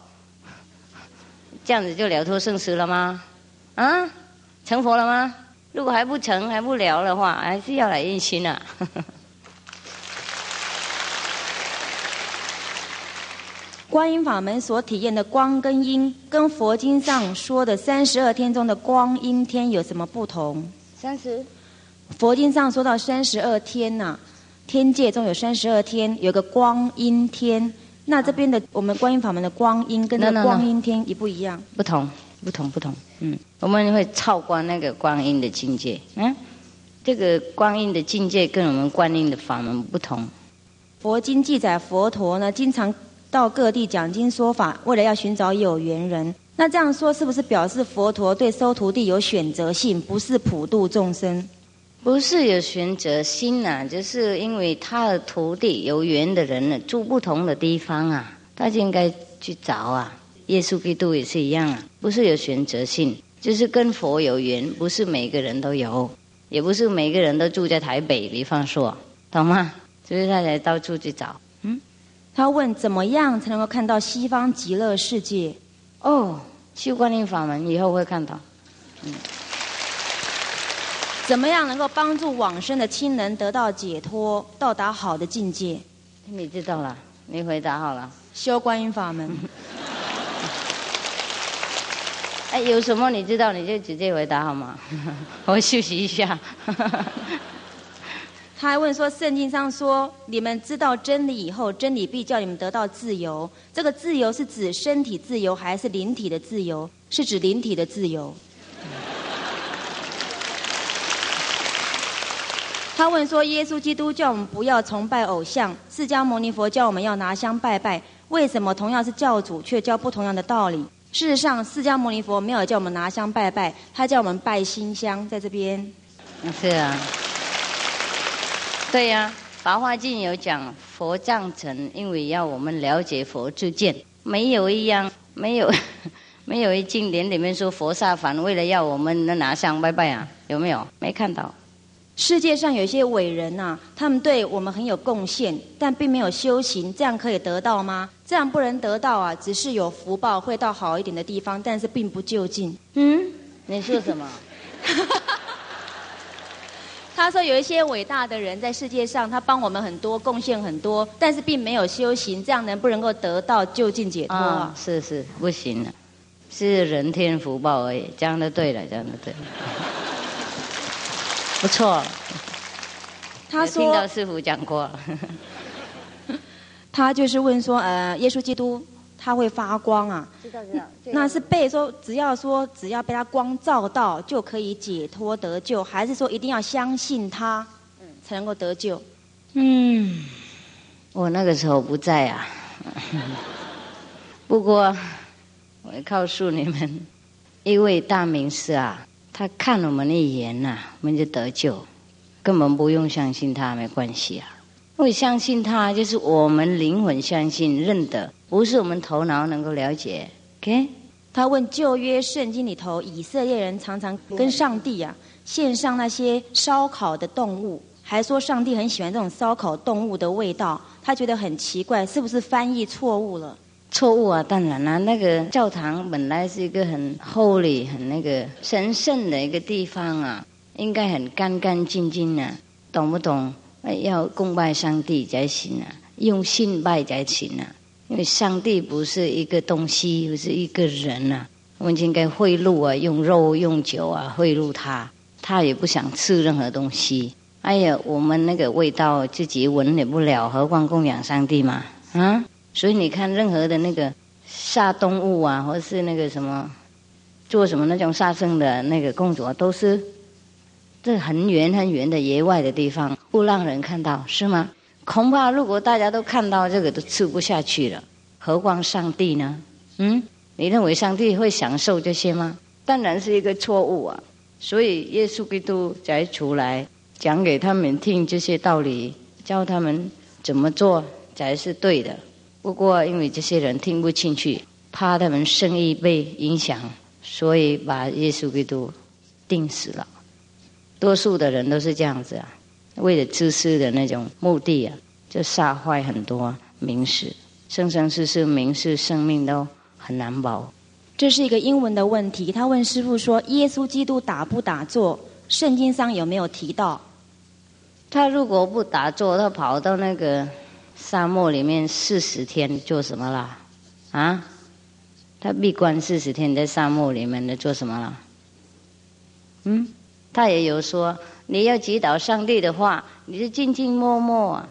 这样子就了脱生死了吗？啊，成佛了吗？如果还不成、还不了的话，还是要来印心啊。观音法门所体验的光跟音，跟佛经上说的三十二天中的光阴天有什么不同？三十，佛经上说到三十二天呐，天界中有三十二天，有个光阴天。那这边的我们观音法门的光阴跟那光阴天一不一样？不同，不同，不同。嗯，我们会超过那个光阴的境界。嗯，这个光阴的境界跟我们观音的法门不同。佛经记载，佛陀呢经常。到各地讲经说法，为了要寻找有缘人。那这样说是不是表示佛陀对收徒弟有选择性，不是普度众生？不是有选择性呐，就是因为他的徒弟有缘的人呢，住不同的地方啊，他就应该去找啊。耶稣基督也是一样啊，不是有选择性，就是跟佛有缘，不是每个人都有，也不是每个人都住在台北，比方说，懂吗？所以他才到处去找。他问：怎么样才能够看到西方极乐世界？哦，修观音法门以后会看到。嗯，怎么样能够帮助往生的亲人得到解脱，到达好的境界？你知道了，你回答好了。修观音法门。哎，有什么你知道你就直接回答好吗？我休息一下。他还问说：“圣经上说，你们知道真理以后，真理必叫你们得到自由。这个自由是指身体自由，还是灵体的自由？是指灵体的自由。”他问说：“耶稣基督叫我们不要崇拜偶像，释迦牟尼佛叫我们要拿香拜拜，为什么同样是教主，却教不同样的道理？事实上，释迦牟尼佛没有叫我们拿香拜拜，他叫我们拜心香，在这边。”是啊。对呀，《法华经》有讲佛藏尘，因为要我们了解佛之见，没有一样没有，没有一经典里面说佛萨凡为了要我们能拿香拜拜啊？有没有？没看到。世界上有些伟人呐，他们对我们很有贡献，但并没有修行，这样可以得到吗？这样不能得到啊，只是有福报会到好一点的地方，但是并不就近。嗯，你说什么？他说有一些伟大的人在世界上，他帮我们很多，贡献很多，但是并没有修行，这样能不能够得到就近解脱啊？是是，不行了，是人天福报而已。讲的对了，讲的对。不错，他说听到师傅讲过，他就是问说，呃，耶稣基督他会发光啊？知道知道。那是被说，只要说只要被它光照到就可以解脱得救，还是说一定要相信他，才能够得救？嗯，我那个时候不在啊。不过，我告诉你们，一位大名师啊。他看我们一眼呐，我们就得救，根本不用相信他，没关系啊。因为相信他，就是我们灵魂相信、认得，不是我们头脑能够了解。OK？他问旧约圣经里头，以色列人常常跟上帝啊献上那些烧烤的动物，还说上帝很喜欢这种烧烤动物的味道，他觉得很奇怪，是不是翻译错误了？错误啊！当然啦，那个教堂本来是一个很 holy、很那个神圣的一个地方啊，应该很干干净净啊，懂不懂？要供拜上帝才行啊，用信拜才行啊。因为上帝不是一个东西，不是一个人啊，我们应该贿赂啊，用肉、用酒啊贿赂他，他也不想吃任何东西。哎呀，我们那个味道自己闻也不了，何况供养上帝嘛？啊？所以你看，任何的那个杀动物啊，或是那个什么做什么那种杀生的那个工作，都是这很远很远的野外的地方，不让人看到，是吗？恐怕如果大家都看到这个，都吃不下去了。何况上帝呢？嗯，你认为上帝会享受这些吗？当然是一个错误啊！所以耶稣基督才出来讲给他们听这些道理，教他们怎么做才是对的。不过，因为这些人听不进去，怕他们生意被影响，所以把耶稣基督钉死了。多数的人都是这样子啊，为了自私的那种目的啊，就杀坏很多名士，生生世世名士生命都很难保。这是一个英文的问题，他问师傅说：“耶稣基督打不打坐？圣经上有没有提到？他如果不打坐，他跑到那个？”沙漠里面四十天做什么啦？啊？他闭关四十天在沙漠里面的做什么了？嗯？他也有说，你要祈祷上帝的话，你就静静默默，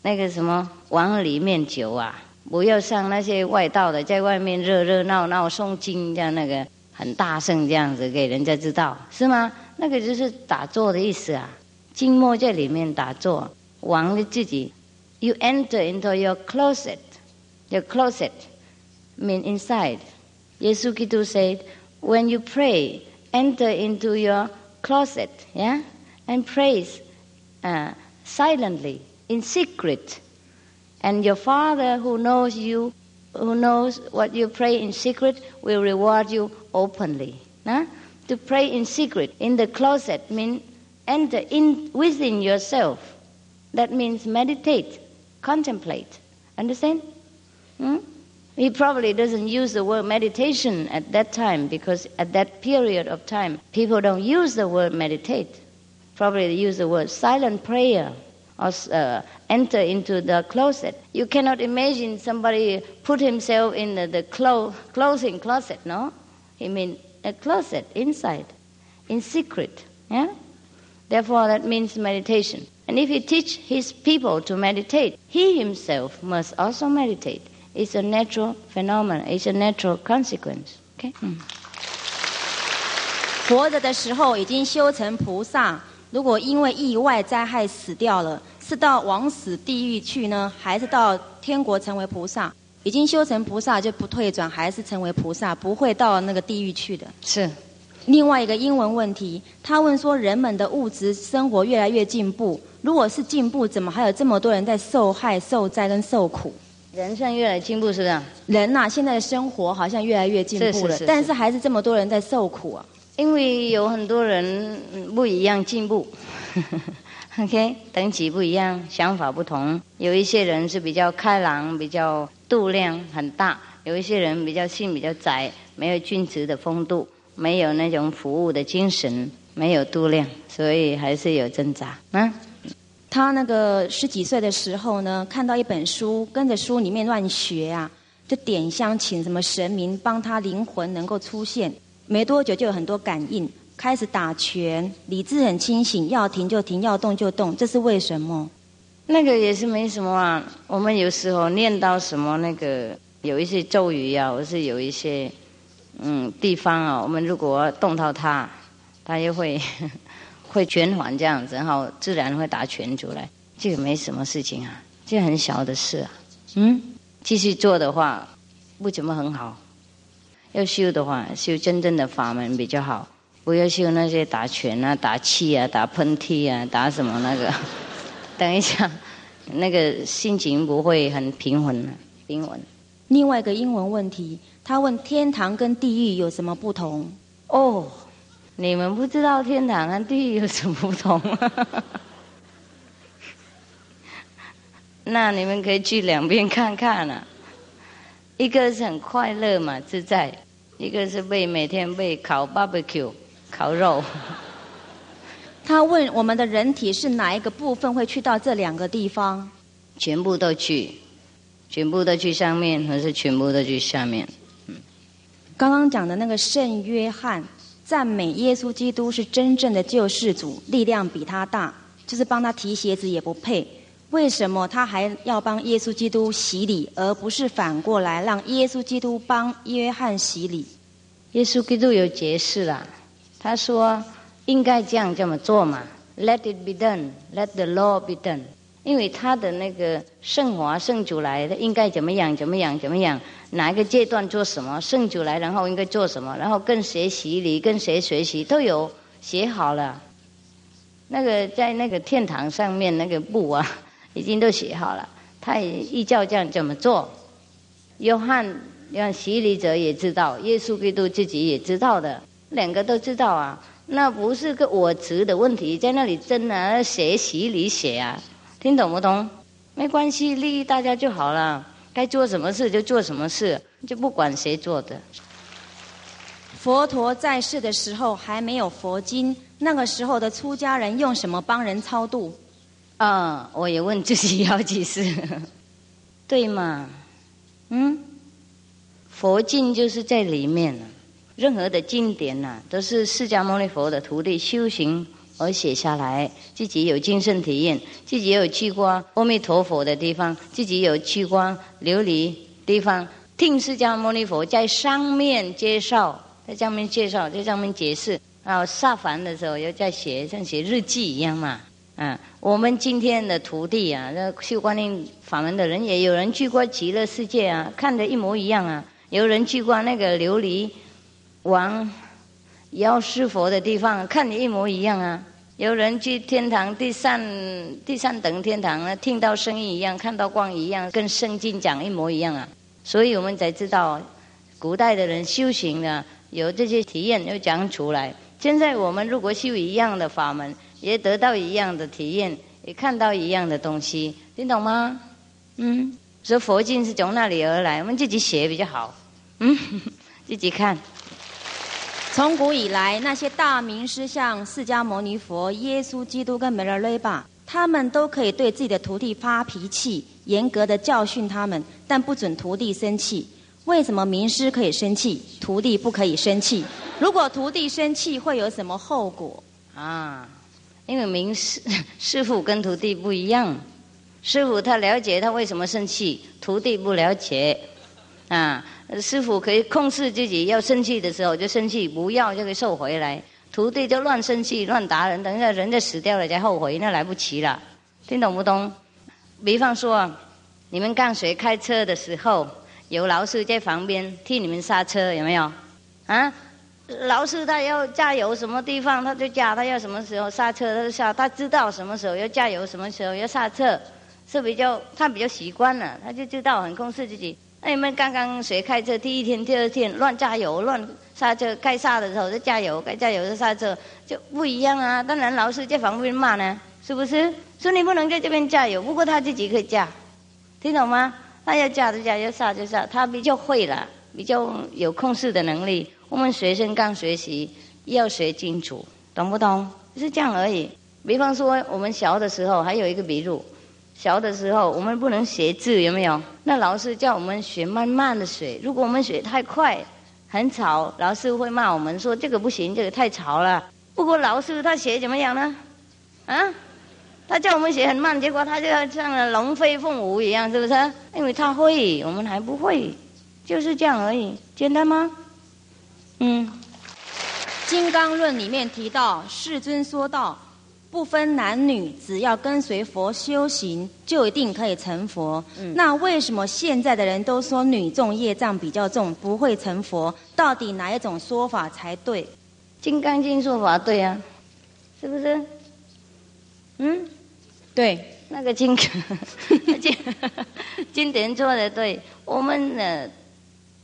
那个什么往里面求啊，不要像那些外道的，在外面热热闹闹诵经这样那个很大声这样子给人家知道，是吗？那个就是打坐的意思啊，静默在里面打坐，往你自己。you enter into your closet. Your closet mean inside. Yesu said, when you pray, enter into your closet, yeah, and praise uh, silently, in secret. And your Father who knows you, who knows what you pray in secret, will reward you openly. Huh? To pray in secret in the closet means enter in within yourself. That means meditate contemplate. Understand? Hmm? He probably doesn't use the word meditation at that time because at that period of time, people don't use the word meditate Probably they use the word silent prayer or uh, enter into the closet. You cannot imagine somebody put himself in the, the clo- closing closet, no? He mean a closet inside, in secret. Yeah? Therefore, that means meditation. And if he teach his people to meditate, he himself must also meditate. It's a natural phenomenon. It's a natural consequence. Okay. 活着的时候已经修成菩萨， 如果因为意外灾害死掉了，是到往死地狱去呢，还是到天国成为菩萨？已经修成菩萨就不退转，还是成为菩萨，不会到那个地狱去的。是。另外一个英文问题，他问说：人们的物质生活越来越进步。如果是进步，怎么还有这么多人在受害、受灾跟受苦？人生越来越进步，是不是？人呐，现在的生活好像越来越进步了，但是还是这么多人在受苦啊。因为有很多人不一样进步，OK，等级不一样，想法不同。有一些人是比较开朗，比较度量很大；有一些人比较心比较窄，没有君子的风度，没有那种服务的精神，没有度量，所以还是有挣扎。嗯。他那个十几岁的时候呢，看到一本书，跟着书里面乱学啊，就点香请什么神明帮他灵魂能够出现。没多久就有很多感应，开始打拳，理智很清醒，要停就停，要动就动。这是为什么？那个也是没什么啊。我们有时候念到什么那个有一些咒语啊，或是有一些嗯地方啊，我们如果动到它，它又会。会捐还这样子，然后自然会打拳出来，这个没什么事情啊，这很小的事啊。嗯，继续做的话不怎么很好。要修的话，修真正的法门比较好，不要修那些打拳啊、打气啊、打喷嚏啊、打什么那个。等一下，那个心情不会很平稳平稳。另外一个英文问题，他问天堂跟地狱有什么不同？哦。你们不知道天堂跟地狱有什么不同吗？那你们可以去两边看看啊。一个是很快乐嘛，自在；一个是被每天被烤 barbecue 烤肉。他问我们的人体是哪一个部分会去到这两个地方？全部都去，全部都去上面，还是全部都去下面？嗯。刚刚讲的那个圣约翰。赞美耶稣基督是真正的救世主，力量比他大，就是帮他提鞋子也不配。为什么他还要帮耶稣基督洗礼，而不是反过来让耶稣基督帮约翰洗礼？耶稣基督有解释了，他说应该这样这么做嘛，Let it be done, let the law be done。因为他的那个圣华圣主来，的应该怎么样怎么样怎么样。哪一个阶段做什么，圣主来，然后应该做什么，然后跟谁洗礼，跟谁学习，都有写好了。那个在那个天堂上面那个布啊，已经都写好了。他也依教这样怎么做。约翰让洗礼者也知道，耶稣基督自己也知道的，两个都知道啊。那不是个我执的问题，在那里争啊写洗礼写啊，听懂不懂？没关系，利益大家就好了。该做什么事就做什么事，就不管谁做的。佛陀在世的时候还没有佛经，那个时候的出家人用什么帮人超度？啊，我也问自己好几次，对吗？嗯，佛经就是在里面任何的经典呐，都是释迦牟尼佛的徒弟修行。而写下来，自己有精神体验，自己有去过阿弥陀佛的地方，自己有去过琉璃地方，听释迦牟尼佛在上面介绍，在上面介绍，在上面解释。然后下凡的时候又在写，像写日记一样嘛。嗯，我们今天的徒弟啊，那修观音法门的人，也有人去过极乐世界啊，看的一模一样啊。有人去过那个琉璃王。要师佛的地方，看你一模一样啊！有人去天堂第三第三等天堂啊，听到声音一样，看到光一样，跟圣经讲一模一样啊！所以我们才知道，古代的人修行呢，有这些体验要讲出来。现在我们如果修一样的法门，也得到一样的体验，也看到一样的东西，听懂吗？嗯，所以佛经是从那里而来，我们自己写比较好。嗯，自己看。从古以来，那些大名师像释迦牟尼佛、耶稣基督跟梅勒雷巴，他们都可以对自己的徒弟发脾气，严格的教训他们，但不准徒弟生气。为什么名师可以生气，徒弟不可以生气？如果徒弟生气，会有什么后果？啊，因为名师 师傅跟徒弟不一样，师傅他了解他为什么生气，徒弟不了解，啊。师傅可以控制自己，要生气的时候就生气，不要就可以收回来。徒弟就乱生气、乱打人，等一下人家死掉了再后悔，那来不及了。听懂不懂？比方说，你们刚学开车的时候，有老师在旁边替你们刹车，有没有？啊，老师他要加油什么地方他就加，他要什么时候刹车他就刹，他知道什么时候要加油，什么时候要刹车。是比较他比较习惯了，他就知道很控制自己。那你们刚刚学开车第一天、第二天乱加油、乱刹车，该刹的时候就加油，该加油就刹车，就不一样啊。当然老师在旁边骂呢，是不是？说你不能在这边加油，不过他自己可以加，听懂吗？他要加就加，要刹就刹，他比较会了，比较有控制的能力。我们学生刚学习，要学清楚，懂不懂？是这样而已。比方说，我们小的时候还有一个笔录，小的时候我们不能写字，有没有？那老师叫我们学慢慢的学，如果我们学太快，很吵，老师会骂我们说这个不行，这个太吵了。不过老师他写怎么样呢？啊？他叫我们写很慢，结果他就要像龙飞凤舞一样，是不是？因为他会，我们还不会，就是这样而已，简单吗？嗯，《金刚论》里面提到，世尊说道，不分男女，只要跟随佛修行，就一定可以成佛。那为什么现在的人都说女众业障比较重，不会成佛？到底哪一种说法才对？《金刚经》说法对啊，是不是？嗯。对，那个经经经典做的对，我们呢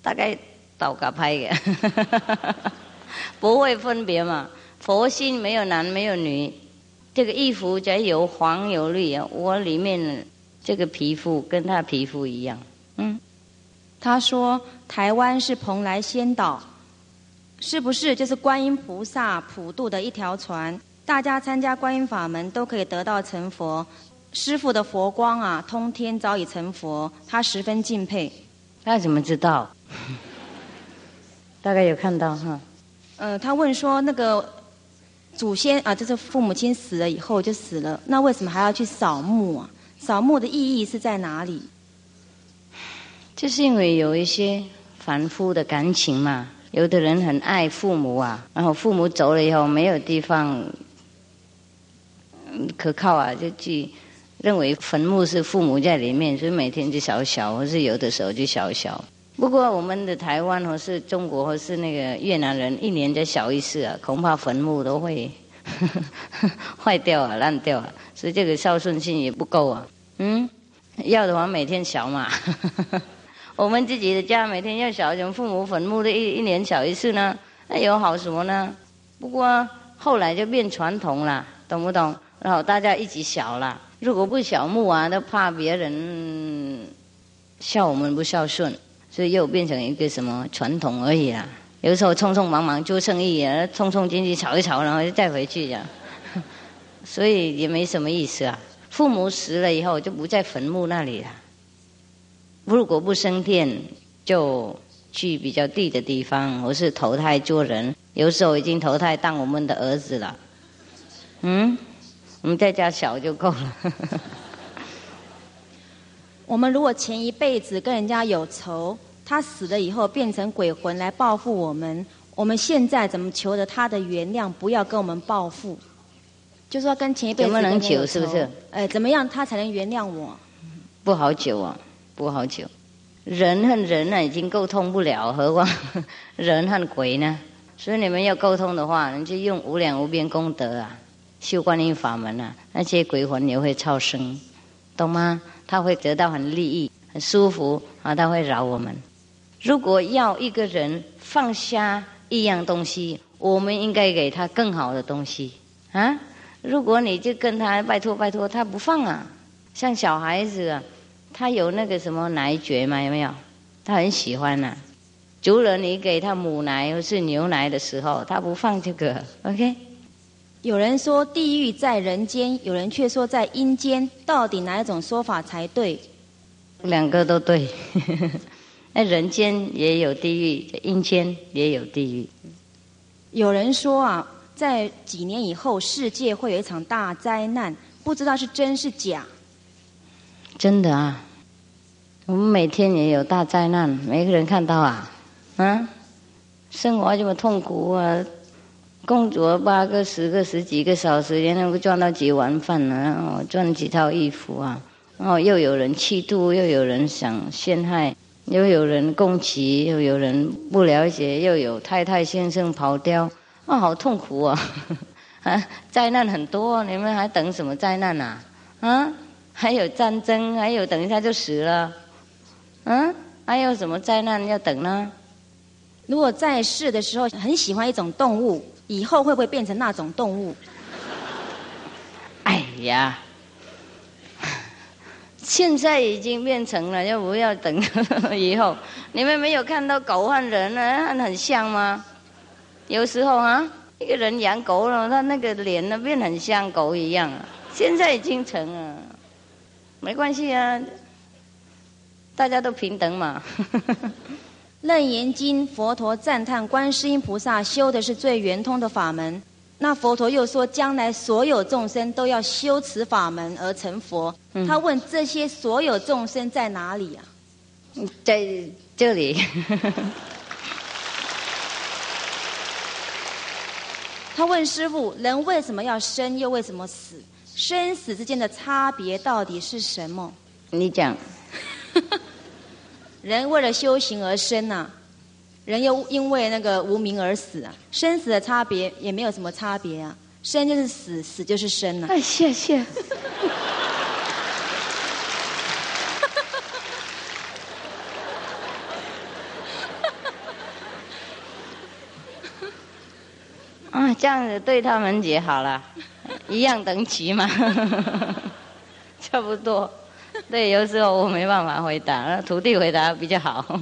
大概倒个拍的，不会分别嘛。佛心没有男没有女，这个衣服只有黄有绿啊，我里面这个皮肤跟他皮肤一样。嗯，他说台湾是蓬莱仙岛，是不是就是观音菩萨普渡的一条船？大家参加观音法门都可以得到成佛，师父的佛光啊，通天早已成佛，他十分敬佩。他怎么知道？大概有看到哈。呃，他问说，那个祖先啊，就是父母亲死了以后就死了，那为什么还要去扫墓啊？扫墓的意义是在哪里？就是因为有一些凡夫的感情嘛，有的人很爱父母啊，然后父母走了以后没有地方。可靠啊，就去认为坟墓是父母在里面，所以每天就小小，或是有的时候就小小。不过我们的台湾或是中国或是那个越南人，一年就小一次啊，恐怕坟墓都会 坏掉啊、烂掉啊，所以这个孝顺性也不够啊。嗯，要的话每天小嘛。我们自己的家每天要小，怎么父母坟墓的一一年小一次呢？那有好什么呢？不过后来就变传统了，懂不懂？然后大家一起小了，如果不小墓啊，都怕别人笑我们不孝顺，所以又变成一个什么传统而已啦。有时候匆匆忙忙做生意啊，匆匆进去炒一炒，然后就再回去呀，所以也没什么意思啊。父母死了以后就不在坟墓那里了，如果不升天，就去比较低的地方，或是投胎做人。有时候已经投胎当我们的儿子了，嗯。我们在家小就够了。我们如果前一辈子跟人家有仇，他死了以后变成鬼魂来报复我们，我们现在怎么求得他的原谅，不要跟我们报复？就是说跟前一辈子怎么能求？是不是？哎，怎么样他才能原谅我？不好求啊，不好求。人和人呢已经沟通不了，何况 人和鬼呢？所以你们要沟通的话，你就用无量无边功德啊。修观音法门啊，那些鬼魂也会超生，懂吗？他会得到很利益、很舒服啊，他会饶我们。如果要一个人放下一样东西，我们应该给他更好的东西啊。如果你就跟他拜托拜托，他不放啊。像小孩子啊，他有那个什么奶嘴嘛，有没有？他很喜欢呐。除了你给他母奶或是牛奶的时候，他不放这个，OK。有人说地狱在人间，有人却说在阴间，到底哪一种说法才对？两个都对。那人间也有地狱，阴间也有地狱。有人说啊，在几年以后，世界会有一场大灾难，不知道是真是假。真的啊，我们每天也有大灾难，每个人看到啊，啊，生活这么痛苦啊。工作八个、十个、十几个小时，也能够赚到几碗饭呢？然后赚几套衣服啊！然后又有人嫉妒，又有人想陷害，又有人攻击，又有人不了解，又有太太先生跑掉，啊，好痛苦啊！啊，灾难很多，你们还等什么灾难啊？啊，还有战争，还有等一下就死了，嗯，还有什么灾难要等呢？如果在世的时候很喜欢一种动物，以后会不会变成那种动物？哎呀，现在已经变成了，要不要等以后？你们没有看到狗和人呢，很像吗？有时候啊，一个人养狗了，他那个脸呢变很像狗一样啊。现在已经成了，没关系啊，大家都平等嘛。楞严经佛陀赞叹观世音菩萨修的是最圆通的法门，那佛陀又说将来所有众生都要修此法门而成佛。他问这些所有众生在哪里啊？在这里。他问师傅：人为什么要生，又为什么死？生死之间的差别到底是什么？你讲，人为了修行而生呐，人又因为那个无名而死啊。生死的差别也没有什么差别啊，生就是死，死就是生呐。哎，谢谢。啊，这样子对他们也好了。一样等级嘛，差不多。对，有时候我没办法回答，徒弟回答比较好。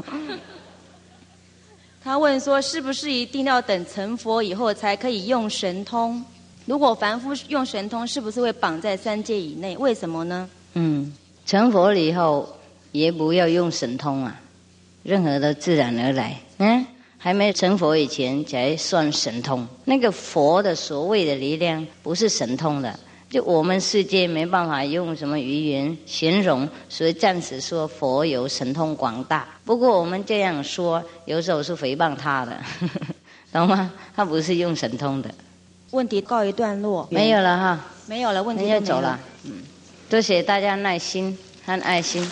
他问说：“是不是一定要等成佛以后才可以用神通？如果凡夫用神通，是不是会绑在三界以内？为什么呢？”嗯，成佛了以后也不要用神通啊，任何的自然而来。嗯。还没成佛以前才算神通，那个佛的所谓的力量不是神通的，就我们世界没办法用什么语言形容，所以暂时说佛有神通广大。不过我们这样说，有时候是诽谤他的，懂吗？他不是用神通的。问题告一段落，没有了哈，没有了，问题就走了。嗯，多谢大家耐心和爱心。